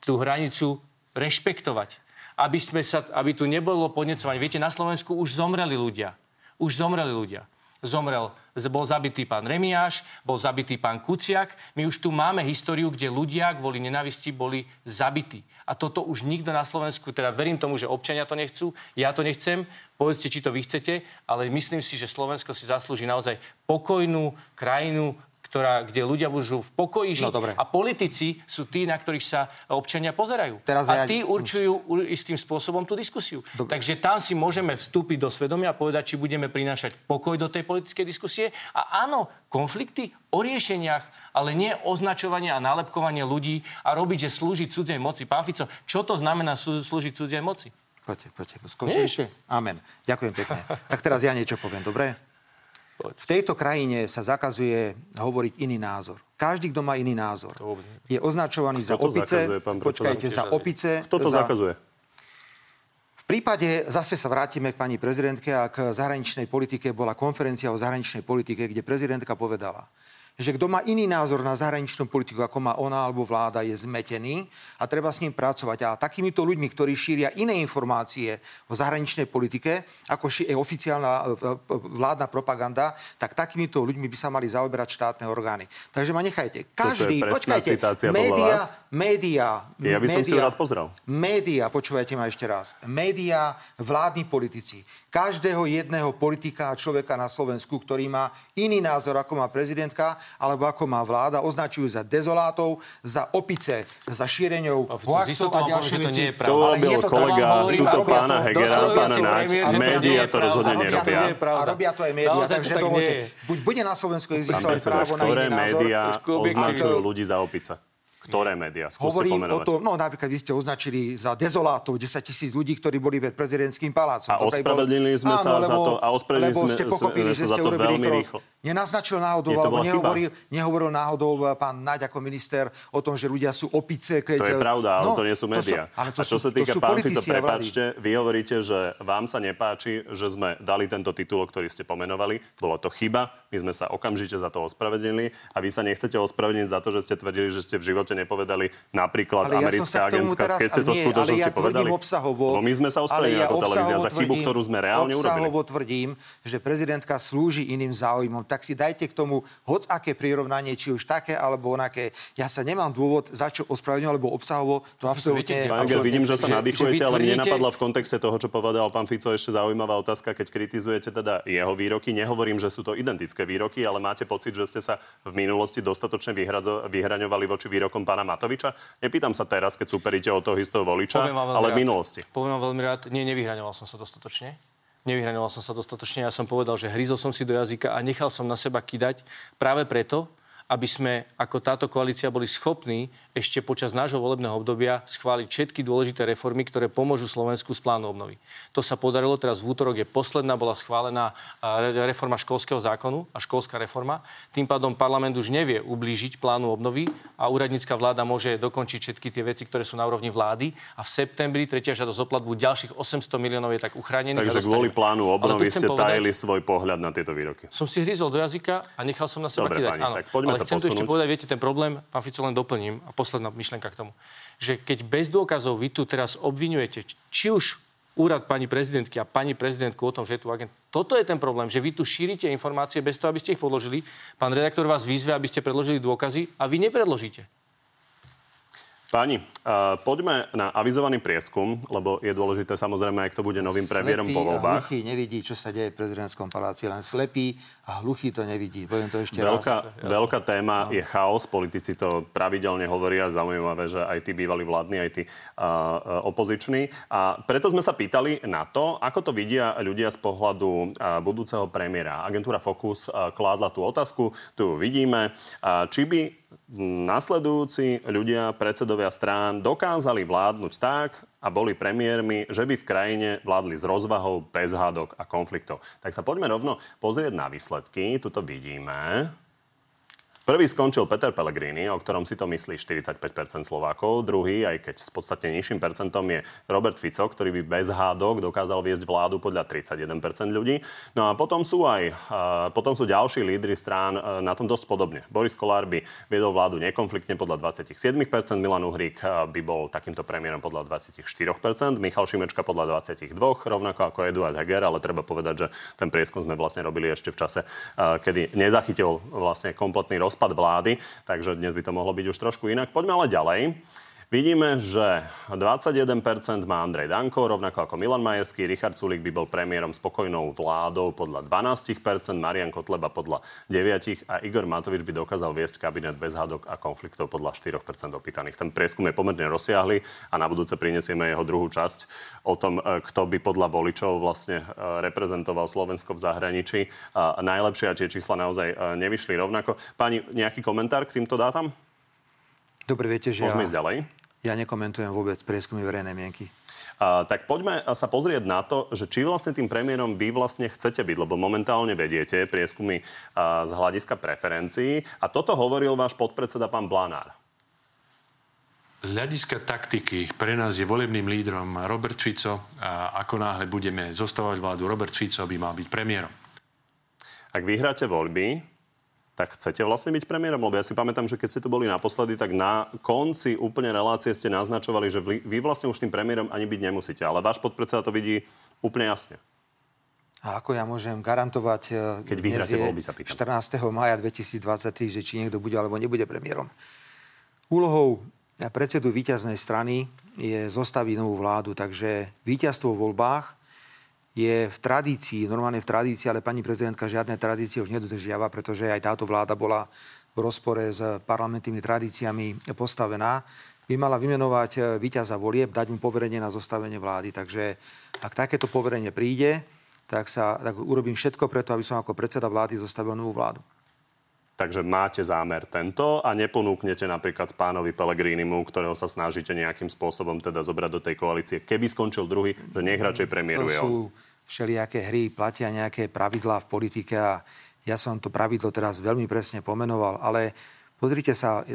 tú hranicu rešpektovať. Aby, sme sa, aby tu nebolo podnecovanie. Viete, na Slovensku už zomreli ľudia. Už zomreli ľudia. Zomrel, bol zabitý pán Remiáš, bol zabitý pán Kuciak. My už tu máme históriu, kde ľudia kvôli nenavisti boli zabití. A toto už nikto na Slovensku, teda verím tomu, že občania to nechcú, ja to nechcem, povedzte, či to vy chcete, ale myslím si, že Slovensko si zaslúži naozaj pokojnú krajinu, ktorá, kde ľudia môžu v pokoji žiť. No, a politici sú tí, na ktorých sa občania pozerajú. Teraz a tí ja... určujú istým spôsobom tú diskusiu. Dobre. Takže tam si môžeme vstúpiť do svedomia a povedať, či budeme prinášať pokoj do tej politickej diskusie. A áno, konflikty o riešeniach, ale nie označovanie a nálepkovanie ľudí a robiť, že slúži cudzej moci. Pán Fico, čo to znamená slúžiť cudzej moci? Poďte, poďte. Skončili Amen. Ďakujem pekne. tak teraz ja niečo poviem, dobre? V tejto krajine sa zakazuje hovoriť iný názor. Každý, kto má iný názor, je označovaný za opice. Zakazuje, počkajte, za opice. Kto to za... zakazuje? V prípade, zase sa vrátime k pani prezidentke a k zahraničnej politike, bola konferencia o zahraničnej politike, kde prezidentka povedala, že kto má iný názor na zahraničnú politiku, ako má ona alebo vláda, je zmetený a treba s ním pracovať. A takýmito ľuďmi, ktorí šíria iné informácie o zahraničnej politike, ako je oficiálna e, e, vládna propaganda, tak takýmito ľuďmi by sa mali zaoberať štátne orgány. Takže ma nechajte. Každý, počkajte, média, média, ja by som média, si rád pozrel. Média, počúvajte ma ešte raz, média, vládni politici, každého jedného politika a človeka na Slovensku, ktorý má iný názor, ako má prezidentka, alebo ako má vláda, označujú za dezolátov, za opice, za šíreňou hoaxov a ďalšie veci. To robil kolega túto pána Hegera, pána Náď. Média to rozhodne nerobia. A robia to aj média, takže dovolte. Buď bude na Slovensku existovať právo na iný názor. médiá označujú ľudí za opice? Ktoré médiá? Hovorím o tom, no napríklad vy ste označili za dezolátov 10 tisíc ľudí, ktorí boli pred prezidentským palácom. A ospravedlnili sme sa za to, a ospravedlnili sme, ste pochopili, sme sa za to veľmi rýchlo. Nenaznačil náhodou, alebo nehovoril, nehovoril náhodou pán Naď ako minister o tom, že ľudia sú opice. Keď... To je pravda, ale no, to nie sú médiá. To sú, ale to a čo sú, sa týka pán Fico, prepáčte, vy hovoríte, že vám sa nepáči, že sme dali tento titul, ktorý ste pomenovali. Bolo to chyba, my sme sa okamžite za to ospravedlnili a vy sa nechcete ospravedlniť za to, že ste tvrdili, že ste v živote nepovedali napríklad ale americká ja agentka. Keď ste to skutočnosti ja povedali. Obsahovo, no my sme sa ospravedlili ja ako televízia za chybu, ktorú sme reálne urobili. Obsahovo tvrdím, že prezidentka slúži iným záujmom tak si dajte k tomu hoc aké prirovnanie, či už také alebo onaké. Ja sa nemám dôvod za čo ospravedlňovať, lebo obsahovo to absolútne... Pán Engel, vidím, že sa nadýchujete, ale mne napadla v kontexte toho, čo povedal pán Fico, ešte zaujímavá otázka, keď kritizujete teda jeho výroky. Nehovorím, že sú to identické výroky, ale máte pocit, že ste sa v minulosti dostatočne vyhraňovali voči výrokom pána Matoviča? Nepýtam sa teraz, keď superíte o toho istého voliča, ale v minulosti. Poviem vám veľmi rád, nie, nevyhraňoval som sa dostatočne nevyhranoval som sa dostatočne. Ja som povedal, že hryzol som si do jazyka a nechal som na seba kydať práve preto, aby sme ako táto koalícia boli schopní ešte počas nášho volebného obdobia schváliť všetky dôležité reformy, ktoré pomôžu Slovensku z plánu obnovy. To sa podarilo teraz v útorok, je posledná, bola schválená reforma školského zákonu a školská reforma. Tým pádom parlament už nevie ublížiť plánu obnovy a úradnícka vláda môže dokončiť všetky tie veci, ktoré sú na úrovni vlády a v septembri tretia žiadosť o platbu ďalších 800 miliónov je tak uchránený. Takže kvôli plánu obnovy ste povedať, tajili svoj pohľad na tieto výroky. Som si hryzol do jazyka a nechal som na seba Dobre, Pani, tak poďme Ale to chcem posunúť. tu ešte povedať, viete, ten problém, pán Fico, len doplním a posledná myšlenka k tomu, že keď bez dôkazov vy tu teraz obvinujete, či už úrad pani prezidentky a pani prezidentku o tom, že je tu agent. Toto je ten problém, že vy tu šírite informácie bez toho, aby ste ich podložili. Pán redaktor vás vyzve, aby ste predložili dôkazy a vy nepredložíte. Páni, uh, poďme na avizovaný prieskum, lebo je dôležité samozrejme, ak to bude novým premiérom po voľbách. Slepý nevidí, čo sa deje v prezidentskom paláci, len slepý a hluchý to nevidí. Poviem to ešte veľká, raz. Veľká téma no. je chaos. Politici to pravidelne hovoria. Zaujímavé, že aj tí bývali vládni, aj tí uh, opoziční. A preto sme sa pýtali na to, ako to vidia ľudia z pohľadu uh, budúceho premiéra. Agentúra Focus uh, kládla tú otázku, tu vidíme, uh, či by nasledujúci ľudia, predsedovia strán dokázali vládnuť tak a boli premiérmi, že by v krajine vládli s rozvahou, bez hádok a konfliktov. Tak sa poďme rovno pozrieť na výsledky. Tuto vidíme. Prvý skončil Peter Pellegrini, o ktorom si to myslí 45% Slovákov. Druhý, aj keď s podstatne nižším percentom, je Robert Fico, ktorý by bez hádok dokázal viesť vládu podľa 31% ľudí. No a potom sú aj potom sú ďalší lídry strán na tom dosť podobne. Boris Kolár by viedol vládu nekonfliktne podľa 27%, Milan Uhrík by bol takýmto premiérom podľa 24%, Michal Šimečka podľa 22%, rovnako ako Eduard Heger, ale treba povedať, že ten prieskum sme vlastne robili ešte v čase, kedy nezachytil vlastne kompletný roz rozpad vlády, takže dnes by to mohlo byť už trošku inak. Poďme ale ďalej. Vidíme, že 21% má Andrej Danko, rovnako ako Milan Majerský. Richard Sulik by bol premiérom spokojnou vládou podľa 12%, Marian Kotleba podľa 9% a Igor Matovič by dokázal viesť kabinet bez hádok a konfliktov podľa 4% opýtaných. Ten prieskum je pomerne rozsiahly a na budúce prinesieme jeho druhú časť o tom, e, kto by podľa voličov vlastne e, reprezentoval Slovensko v zahraničí. A najlepšie a tie čísla naozaj e, nevyšli rovnako. Pani, nejaký komentár k týmto dátam? Dobre, viete, že Môžeme ja... ísť ďalej? Ja nekomentujem vôbec prieskumy verejnej mienky. A, tak poďme sa pozrieť na to, že či vlastne tým premiérom vy vlastne chcete byť, lebo momentálne vediete prieskumy a, z hľadiska preferencií. A toto hovoril váš podpredseda pán Blanár. Z hľadiska taktiky pre nás je volebným lídrom Robert Fico a ako náhle budeme zostávať vládu, Robert Fico by mal byť premiérom. Ak vyhráte voľby, tak chcete vlastne byť premiérom? Lebo ja si pamätám, že keď ste tu boli naposledy, tak na konci úplne relácie ste naznačovali, že vy vlastne už tým premiérom ani byť nemusíte. Ale váš podpredseda to vidí úplne jasne. A ako ja môžem garantovať, e, keď vyhráte voľby, sa pýtam. 14. maja 2023, že či niekto bude alebo nebude premiérom. Úlohou predsedu víťaznej strany je zostaviť novú vládu, takže víťazstvo v voľbách je v tradícii, normálne v tradícii, ale pani prezidentka žiadne tradície už nedodržiava, pretože aj táto vláda bola v rozpore s parlamentnými tradíciami postavená, by mala vymenovať e, víťaza volieb, dať mu poverenie na zostavenie vlády. Takže ak takéto poverenie príde, tak, sa, tak urobím všetko preto, aby som ako predseda vlády zostavil novú vládu. Takže máte zámer tento a neponúknete napríklad pánovi Pelegrínimu, ktorého sa snažíte nejakým spôsobom teda zobrať do tej koalície. Keby skončil druhý, že nech radšej premiéruje to sú všelijaké hry, platia nejaké pravidlá v politike a ja som to pravidlo teraz veľmi presne pomenoval, ale pozrite sa,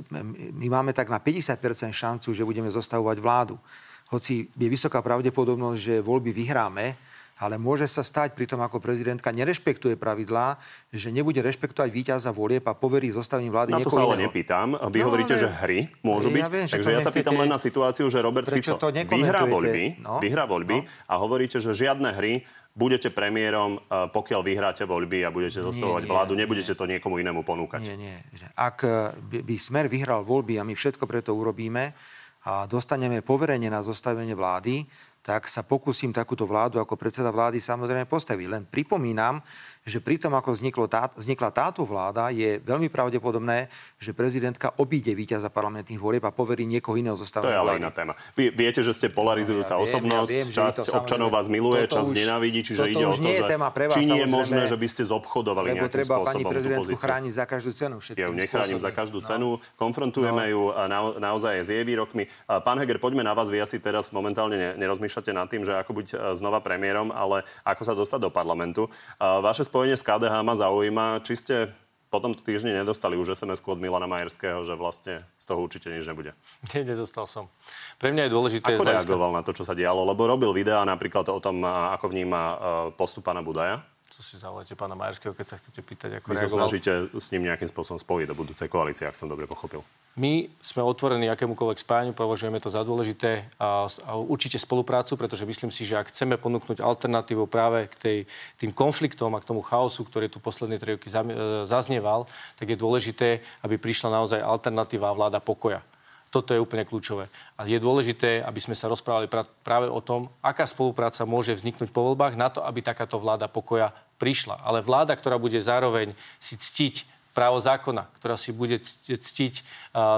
my máme tak na 50% šancu, že budeme zostavovať vládu. Hoci je vysoká pravdepodobnosť, že voľby vyhráme, ale môže sa stať pri tom, ako prezidentka nerešpektuje pravidlá, že nebude rešpektovať víťaza volieb a poverí zostavením vlády Na to sa ale nepýtam. Vy no, hovoríte, ale... že hry môžu byť. Ja viem, Takže ja sa pýtam len na situáciu, že Robert Fico vyhrá voľby, no? vyhrá voľby no? a hovoríte, že žiadne hry budete premiérom, e, pokiaľ vyhráte voľby a budete zostavovať vládu, nebudete nie. to niekomu inému ponúkať. Nie, nie. Ak e, by Smer vyhral voľby a my všetko preto urobíme a dostaneme poverenie na zostavenie vlády, tak sa pokúsim takúto vládu ako predseda vlády samozrejme postaviť. Len pripomínam, že pri tom, ako tá, vznikla táto vláda, je veľmi pravdepodobné, že prezidentka obíde víťaza parlamentných volieb a poverí niekoho iného zostaviť. To je ale iná téma. Vy viete, že ste polarizujúca no, ja osobnosť, ja viem, časť občanov vás miluje, časť nenávidí, čiže ide o to, nie že téma pre vás, či nie je možné, že by ste zobchodovali lebo nejakým treba spôsobom pani prezidentku chrániť za každú cenu. Ja ju nechránim za každú no. cenu, konfrontujeme no. ju na, naozaj s jej výrokmi. Pán Heger, poďme na vás, vy asi teraz momentálne nerozmýšľate nad tým, že ako byť e, znova premiérom, ale ako sa dostať do parlamentu. Vaše spojenie s KDH má zaujíma, či ste po tomto týždni nedostali už sms od Milana Majerského, že vlastne z toho určite nič nebude. [laughs] Nie, nedostal som. Pre mňa je dôležité... Ako reagoval na to, čo sa dialo? Lebo robil videá napríklad o tom, ako vníma e, postup pána Budaja to si zavolajte pána Majerského, keď sa chcete pýtať, ako Vy reagoval. sa snažíte s ním nejakým spôsobom spojiť do budúcej koalície, ak som dobre pochopil. My sme otvorení akémukoľvek spájaniu, považujeme to za dôležité a, a určite spoluprácu, pretože myslím si, že ak chceme ponúknuť alternatívu práve k tej, tým konfliktom a k tomu chaosu, ktorý tu posledné tri roky e, zaznieval, tak je dôležité, aby prišla naozaj alternatíva vláda pokoja. Toto je úplne kľúčové. A je dôležité, aby sme sa rozprávali práve o tom, aká spolupráca môže vzniknúť po voľbách na to, aby takáto vláda pokoja prišla. Ale vláda, ktorá bude zároveň si ctiť právo zákona, ktorá si bude ctiť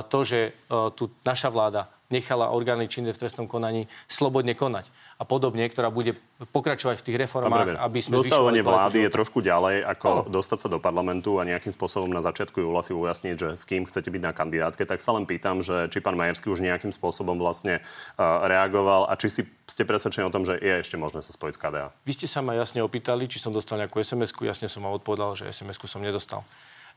to, že tu naša vláda nechala orgány činné v trestnom konaní slobodne konať a podobne, ktorá bude pokračovať v tých reformách, aby sme Zostavovanie vlády je trošku ďalej, ako no. dostať sa do parlamentu a nejakým spôsobom na začiatku júla si ujasniť, že s kým chcete byť na kandidátke. Tak sa len pýtam, že či pán Majerský už nejakým spôsobom vlastne uh, reagoval a či si ste presvedčení o tom, že je ešte možné sa spojiť s KDA. Vy ste sa ma jasne opýtali, či som dostal nejakú SMS-ku. Jasne som vám odpovedal, že SMS-ku som nedostal.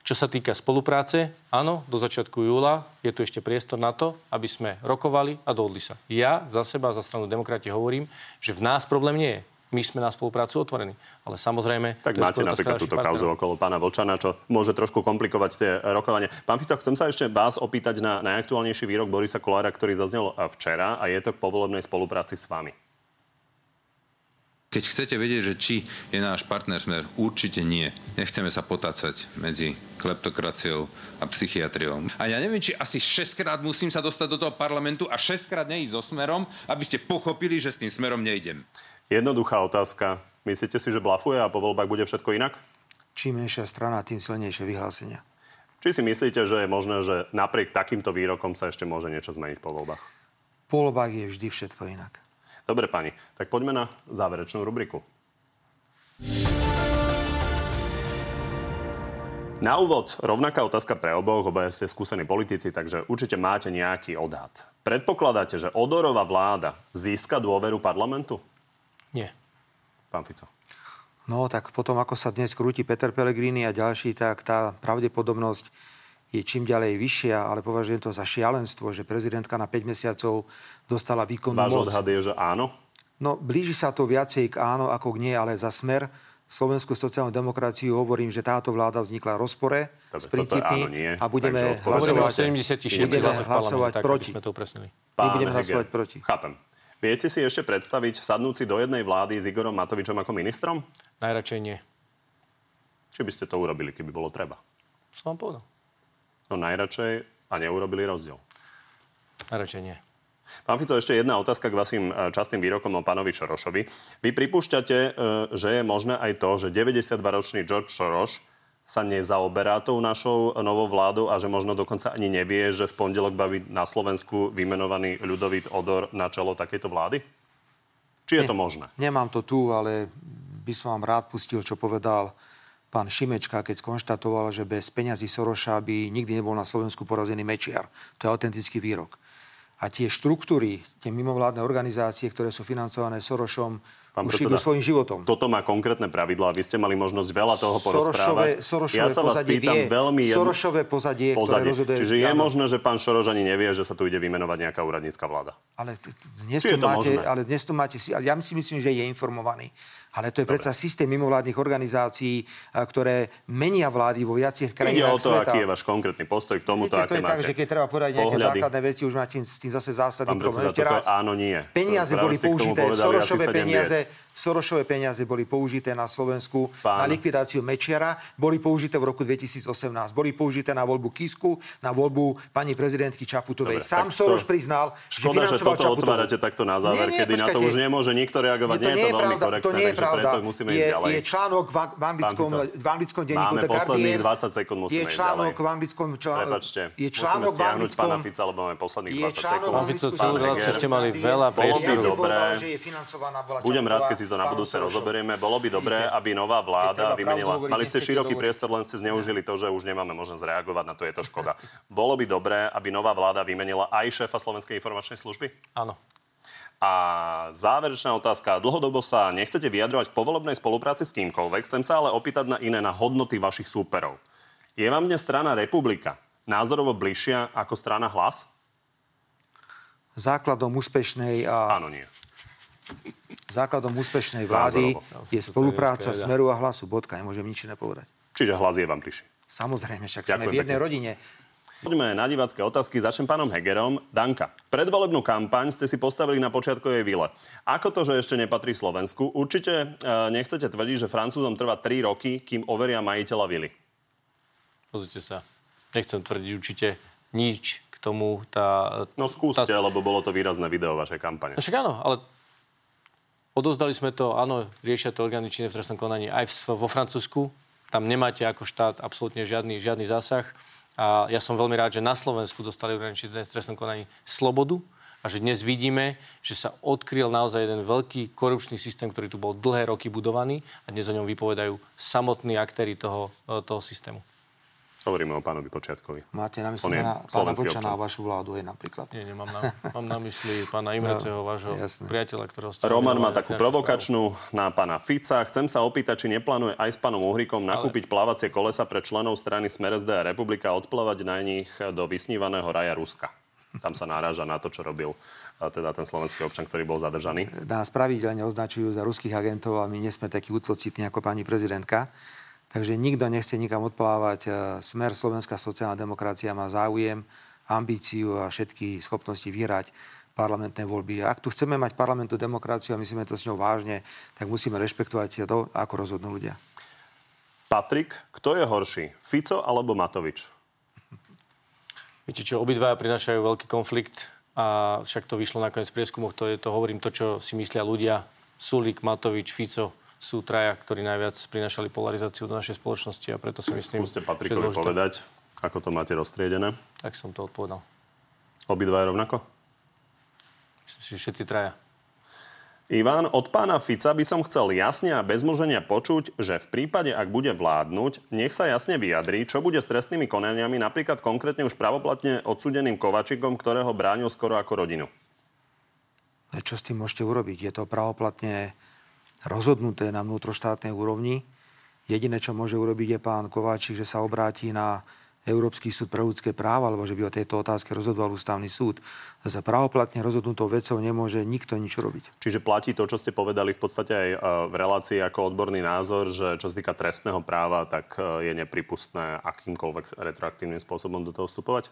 Čo sa týka spolupráce, áno, do začiatku júla je tu ešte priestor na to, aby sme rokovali a dohodli sa. Ja za seba, za stranu demokrati hovorím, že v nás problém nie je. My sme na spoluprácu otvorení. Ale samozrejme... Tak máte napríklad túto kauzu okolo pána Volčana, čo môže trošku komplikovať tie rokovania. Pán Fico, chcem sa ešte vás opýtať na najaktuálnejší výrok Borisa Kolára, ktorý zaznel včera a je to k povolebnej spolupráci s vami. Keď chcete vedieť, že či je náš partner smer, určite nie. Nechceme sa potácať medzi kleptokraciou a psychiatriou. A ja neviem, či asi 6 krát musím sa dostať do toho parlamentu a 6 krát neísť so smerom, aby ste pochopili, že s tým smerom nejdem. Jednoduchá otázka. Myslíte si, že blafuje a po voľbách bude všetko inak? Čím menšia strana, tým silnejšie vyhlásenia. Či si myslíte, že je možné, že napriek takýmto výrokom sa ešte môže niečo zmeniť po voľbách? Po voľbách je vždy všetko inak. Dobre, pani, tak poďme na záverečnú rubriku. Na úvod rovnaká otázka pre oboch, obaja ste skúsení politici, takže určite máte nejaký odhad. Predpokladáte, že Odorová vláda získa dôveru parlamentu? Nie. Pán Fico. No, tak potom, ako sa dnes krúti Peter Pellegrini a ďalší, tak tá pravdepodobnosť je čím ďalej vyššia, ale považujem to za šialenstvo, že prezidentka na 5 mesiacov dostala výkonnú Váš moc. odhad je, že áno? No, blíži sa to viacej k áno ako k nie, ale za smer slovenskú sociálnu demokraciu hovorím, že táto vláda vznikla v rozpore Dobre, s princípmi a budeme hlasovať, budeme hlasovať proti. My budeme hlasovať proti. Chápem. Viete si ešte predstaviť sadnúci do jednej vlády s Igorom Matovičom ako ministrom? Najradšej nie. Či by ste to urobili, keby bolo treba? Som vám povedal. No najradšej a neurobili rozdiel. Najradšej nie. Pán Fico, ešte jedna otázka k vašim e, častým výrokom o pánovi Šorošovi. Vy pripúšťate, e, že je možné aj to, že 92-ročný George Soros sa nezaoberá tou našou novou vládou a že možno dokonca ani nevie, že v pondelok baví na Slovensku vymenovaný ľudovít Odor na čelo takejto vlády? Či je to možné? Nemám to tu, ale by som vám rád pustil, čo povedal pán Šimečka, keď skonštatoval, že bez peňazí Soroša by nikdy nebol na Slovensku porazený Mečiar. To je autentický výrok a tie štruktúry, tie mimovládne organizácie, ktoré sú financované Sorošom, Pán už predseda, idú svojim životom. Toto má konkrétne pravidlá. Vy ste mali možnosť veľa toho porozprávať. Sorošové, ja sa vás pýtam vie, veľmi jedno... Sorošové pozadie, pozadie, ktoré rozhoduje... Čiže je možné, že pán Šoroš ani nevie, že sa tu ide vymenovať nejaká úradnícka vláda. Ale dnes, tu máte, ale dnes tu máte... Ale ja si myslím, že je informovaný. Ale to je Dobre. predsa systém mimovládnych organizácií, ktoré menia vlády vo viacerých krajinách Ide o to, sveta. aký je váš konkrétny postoj k tomuto, aké to je máte tak, že keď treba povedať nejaké pohľady. základné veci, už máte s tým zase zásadný problém. Ešte raz, áno, nie. Peniaze boli použité, Sorošové peniaze, Sorošové peniaze boli použité na Slovensku Pán. na likvidáciu Mečiara, boli použité v roku 2018, boli použité na voľbu Kisku, na voľbu pani prezidentky Čaputovej. Dobre, Sám Soroš to... priznal, Škoda, že, že toto Čaputovú. otvárate takto na záver, nie, nie, kedy počkajte. na to už nemôže nikto reagovať. Nie, nie, nie je to veľmi pravda, korektné, to nie je pravda. preto musíme je, ísť ďalej. Je článok v, v, anglickom, v anglickom denníku The Guardian. 20 sekúnd, musíme je článok v anglickom... Prepačte, je článok v anglickom... pána Fica, lebo máme posledných 20 sekúnd. Pán Fico, celú reláciu ste mali veľa priestoru. Dobré. Budem rád, keď si to na budúce rozoberieme. Bolo by dobré, aby nová vláda vymenila... Mali ste široký priestor, len ste zneužili to, že už nemáme možnosť reagovať na to, je to škoda. [laughs] Bolo by dobré, aby nová vláda vymenila aj šéfa Slovenskej informačnej služby? Áno. A záverečná otázka. Dlhodobo sa nechcete vyjadrovať k povolebnej spolupráci s kýmkoľvek. Chcem sa ale opýtať na iné, na hodnoty vašich súperov. Je vám dnes strana Republika názorovo bližšia ako strana Hlas? Základom úspešnej a... Áno, nie základom úspešnej vlády je spolupráca Smeru a Hlasu. Bodka, nemôžem nič nepovedať. Čiže hlas je vám bližší. Samozrejme, však Ďakujem sme v jednej pekne. rodine. Poďme na divácké otázky. Začnem pánom Hegerom. Danka, predvolebnú kampaň ste si postavili na počiatkovej vile. Ako to, že ešte nepatrí Slovensku? Určite e, nechcete tvrdiť, že Francúzom trvá 3 roky, kým overia majiteľa vily. Pozrite sa. Nechcem tvrdiť určite nič k tomu. Tá, no skúste, tá... lebo bolo to výrazné video vašej kampane. No však áno, ale Odozdali sme to, áno, riešia to orgány činné v trestnom konaní aj v, vo Francúzsku. Tam nemáte ako štát absolútne žiadny, žiadny zásah. A ja som veľmi rád, že na Slovensku dostali orgány činné v trestnom konaní slobodu a že dnes vidíme, že sa odkryl naozaj jeden veľký korupčný systém, ktorý tu bol dlhé roky budovaný a dnes o ňom vypovedajú samotní aktéry toho, toho systému. Hovoríme o pánovi Počiatkovi. Máte na mysli na pána Bočana a vašu vládu aj napríklad? Nie, nemám na, mám na mysli [laughs] pána Imreceho, no, vášho jasné. priateľa, ktorého ste... Roman má takú provokačnú na pána Fica. Chcem sa opýtať, či neplánuje aj s pánom Uhrikom nakúpiť Ale... plávacie kolesa pre členov strany Smer SD a Republika a odplávať na nich do vysnívaného raja Ruska. Tam sa náraža na to, čo robil teda ten slovenský občan, ktorý bol zadržaný. Nás pravidelne označujú za ruských agentov a my nie sme takí útlocitní ako pani prezidentka. Takže nikto nechce nikam odplávať. E, Smer Slovenská sociálna demokracia má záujem, ambíciu a všetky schopnosti vyhrať parlamentné voľby. A ak tu chceme mať parlamentnú demokraciu a myslíme to s ňou vážne, tak musíme rešpektovať to, ako rozhodnú ľudia. Patrik, kto je horší? Fico alebo Matovič? Viete čo, obidvaja prinášajú veľký konflikt a však to vyšlo nakoniec v prieskumoch, to, je, to hovorím to, čo si myslia ľudia. Sulik, Matovič, Fico sú traja, ktorí najviac prinašali polarizáciu do našej spoločnosti a preto si myslím... Skúste Patrikovi povedať, ako to máte roztriedené. Tak som to odpovedal. Obidva je rovnako? Myslím si, že všetci traja. Ivan, od pána Fica by som chcel jasne a bez moženia počuť, že v prípade, ak bude vládnuť, nech sa jasne vyjadrí, čo bude s trestnými konaniami, napríklad konkrétne už pravoplatne odsudeným Kovačikom, ktorého bránil skoro ako rodinu. A čo s tým môžete urobiť? Je to pravoplatne rozhodnuté na vnútroštátnej úrovni. Jediné, čo môže urobiť, je pán Kováčik, že sa obráti na Európsky súd pre ľudské práva, alebo že by o tejto otázke rozhodoval ústavný súd. Za právoplatne rozhodnutou vecou nemôže nikto nič robiť. Čiže platí to, čo ste povedali v podstate aj e, v relácii ako odborný názor, že čo sa týka trestného práva, tak e, je nepripustné akýmkoľvek retroaktívnym spôsobom do toho vstupovať?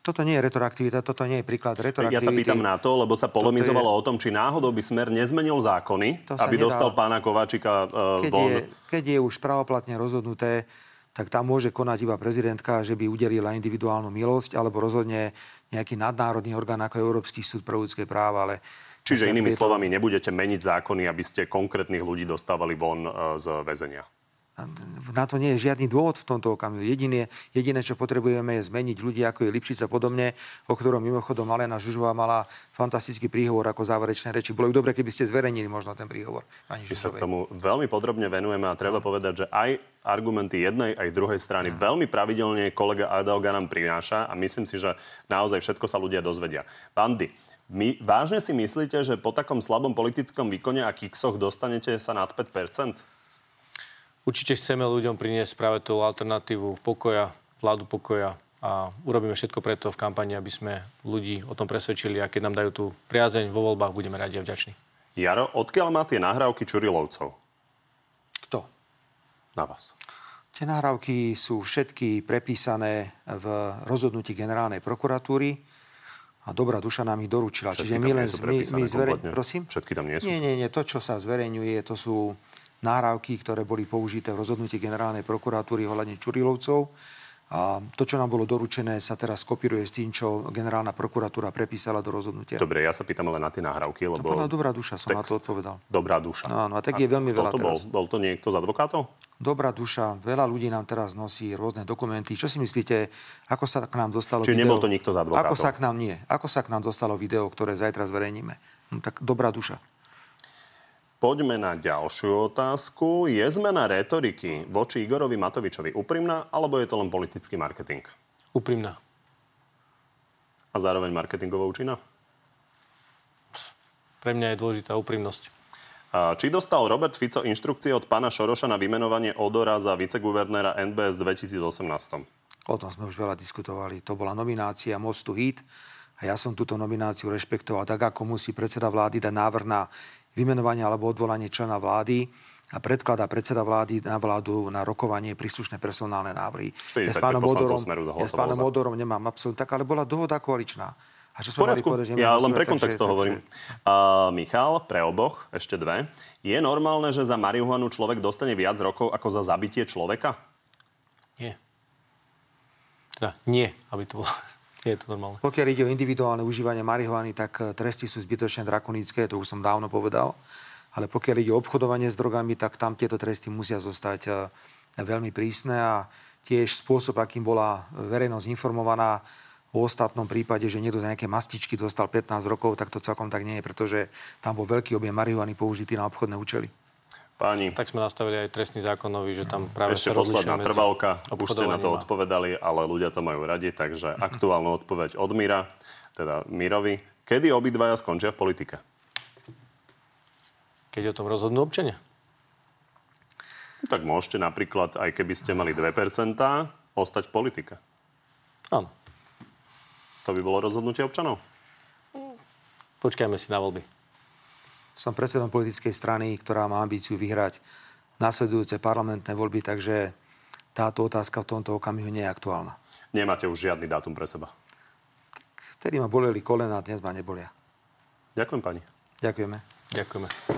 Toto nie je retroaktivita, toto nie je príklad retroaktivity. Ja sa pýtam na to, lebo sa polemizovalo je... o tom, či náhodou by Smer nezmenil zákony, aby nedá... dostal pána Kováčika uh, keď von. Je, keď je už pravoplatne rozhodnuté, tak tam môže konať iba prezidentka, že by udelila individuálnu milosť, alebo rozhodne nejaký nadnárodný orgán ako Európsky súd pre ľudské práva. Ale Čiže inými slovami, nebudete meniť zákony, aby ste konkrétnych ľudí dostávali von e, z väzenia na to nie je žiadny dôvod v tomto okamihu. Jediné, jediné, čo potrebujeme, je zmeniť ľudí, ako je Lipšica podobne, o ktorom mimochodom Alena Žužová mala fantastický príhovor ako záverečné reči. Bolo by dobre, keby ste zverejnili možno ten príhovor. My sa k tomu veľmi podrobne venujeme a treba povedať, že aj argumenty jednej aj druhej strany no. veľmi pravidelne kolega Adelga nám prináša a myslím si, že naozaj všetko sa ľudia dozvedia. Pandy, my vážne si myslíte, že po takom slabom politickom výkone a kiksoch dostanete sa nad 5 Určite chceme ľuďom priniesť práve tú alternatívu pokoja, vládu pokoja a urobíme všetko preto v kampani, aby sme ľudí o tom presvedčili a keď nám dajú tú priazeň vo voľbách, budeme radi a vďační. Jaro, odkiaľ má tie nahrávky Čurilovcov? Kto? Na vás. Tie nahrávky sú všetky prepísané v rozhodnutí generálnej prokuratúry a dobrá duša nám ich doručila. Všetky Čiže my len my, my zverej... Prosím? Všetky tam nie sú? Nie, nie, nie. To, čo sa zverejňuje, to sú náravky, ktoré boli použité v rozhodnutí generálnej prokuratúry ohľadne Čurilovcov. A to, čo nám bolo doručené, sa teraz kopíruje s tým, čo generálna prokuratúra prepísala do rozhodnutia. Dobre, ja sa pýtam len na tie nahrávky, lebo... To bola dobrá duša, som na to odpovedal. Dobrá duša. No, no a tak je veľmi veľa to teraz. Bol, bol to niekto z advokátov? Dobrá duša, veľa ľudí nám teraz nosí rôzne dokumenty. Čo si myslíte, ako sa k nám dostalo Čiže video? nebol to nikto z advokátov? Ako sa k nám nie. Ako sa k nám dostalo video, ktoré zajtra zverejníme? No, tak dobrá duša. Poďme na ďalšiu otázku. Je zmena retoriky voči Igorovi Matovičovi úprimná, alebo je to len politický marketing? Úprimná. A zároveň marketingovo účinná? Pre mňa je dôležitá úprimnosť. Či dostal Robert Fico inštrukcie od pána Šoroša na vymenovanie Odora za viceguvernéra NBS 2018? O tom sme už veľa diskutovali. To bola nominácia Mostu Hit a ja som túto nomináciu rešpektoval tak, ako musí predseda vlády dať návrh na vymenovanie alebo odvolanie člena vlády a predkladá predseda vlády na vládu na rokovanie príslušné personálne návrhy. Ja s pánom Odorom, ja s pánom Odorom nemám absolútne tak, ale bola dohoda koaličná. A čo sme mali povedať, že ja len pre kontext to hovorím. Uh, Michal, pre oboch, ešte dve. Je normálne, že za marihuanu človek dostane viac rokov ako za zabitie človeka? Nie. Teda nie, aby to bolo je to normálne. Pokiaľ ide o individuálne užívanie marihuany, tak eh, tresty sú zbytočne drakonické, to už som dávno povedal. Ale pokiaľ ide o obchodovanie s drogami, tak tam tieto tresty musia zostať eh, veľmi prísne a tiež spôsob, akým bola verejnosť informovaná o ostatnom prípade, že niekto za nejaké mastičky dostal 15 rokov, tak to celkom tak nie je, pretože tam bol veľký objem marihuany použitý na obchodné účely. Páni. Tak sme nastavili aj trestný zákonový, že tam práve Ešte posledná trvalka. Už ste na to odpovedali, ale ľudia to majú radi, takže aktuálnu odpoveď od Mira, teda Mirovi. Kedy obidvaja skončia v politike? Keď o tom rozhodnú občania. Tak môžete napríklad, aj keby ste mali 2%, ostať v politike. Áno. To by bolo rozhodnutie občanov? Počkajme si na voľby. Som predsedom politickej strany, ktorá má ambíciu vyhrať nasledujúce parlamentné voľby, takže táto otázka v tomto okamihu nie je aktuálna. Nemáte už žiadny dátum pre seba? Vtedy ma boleli kolena, dnes ma nebolia. Ďakujem pani. Ďakujeme. Ďakujeme.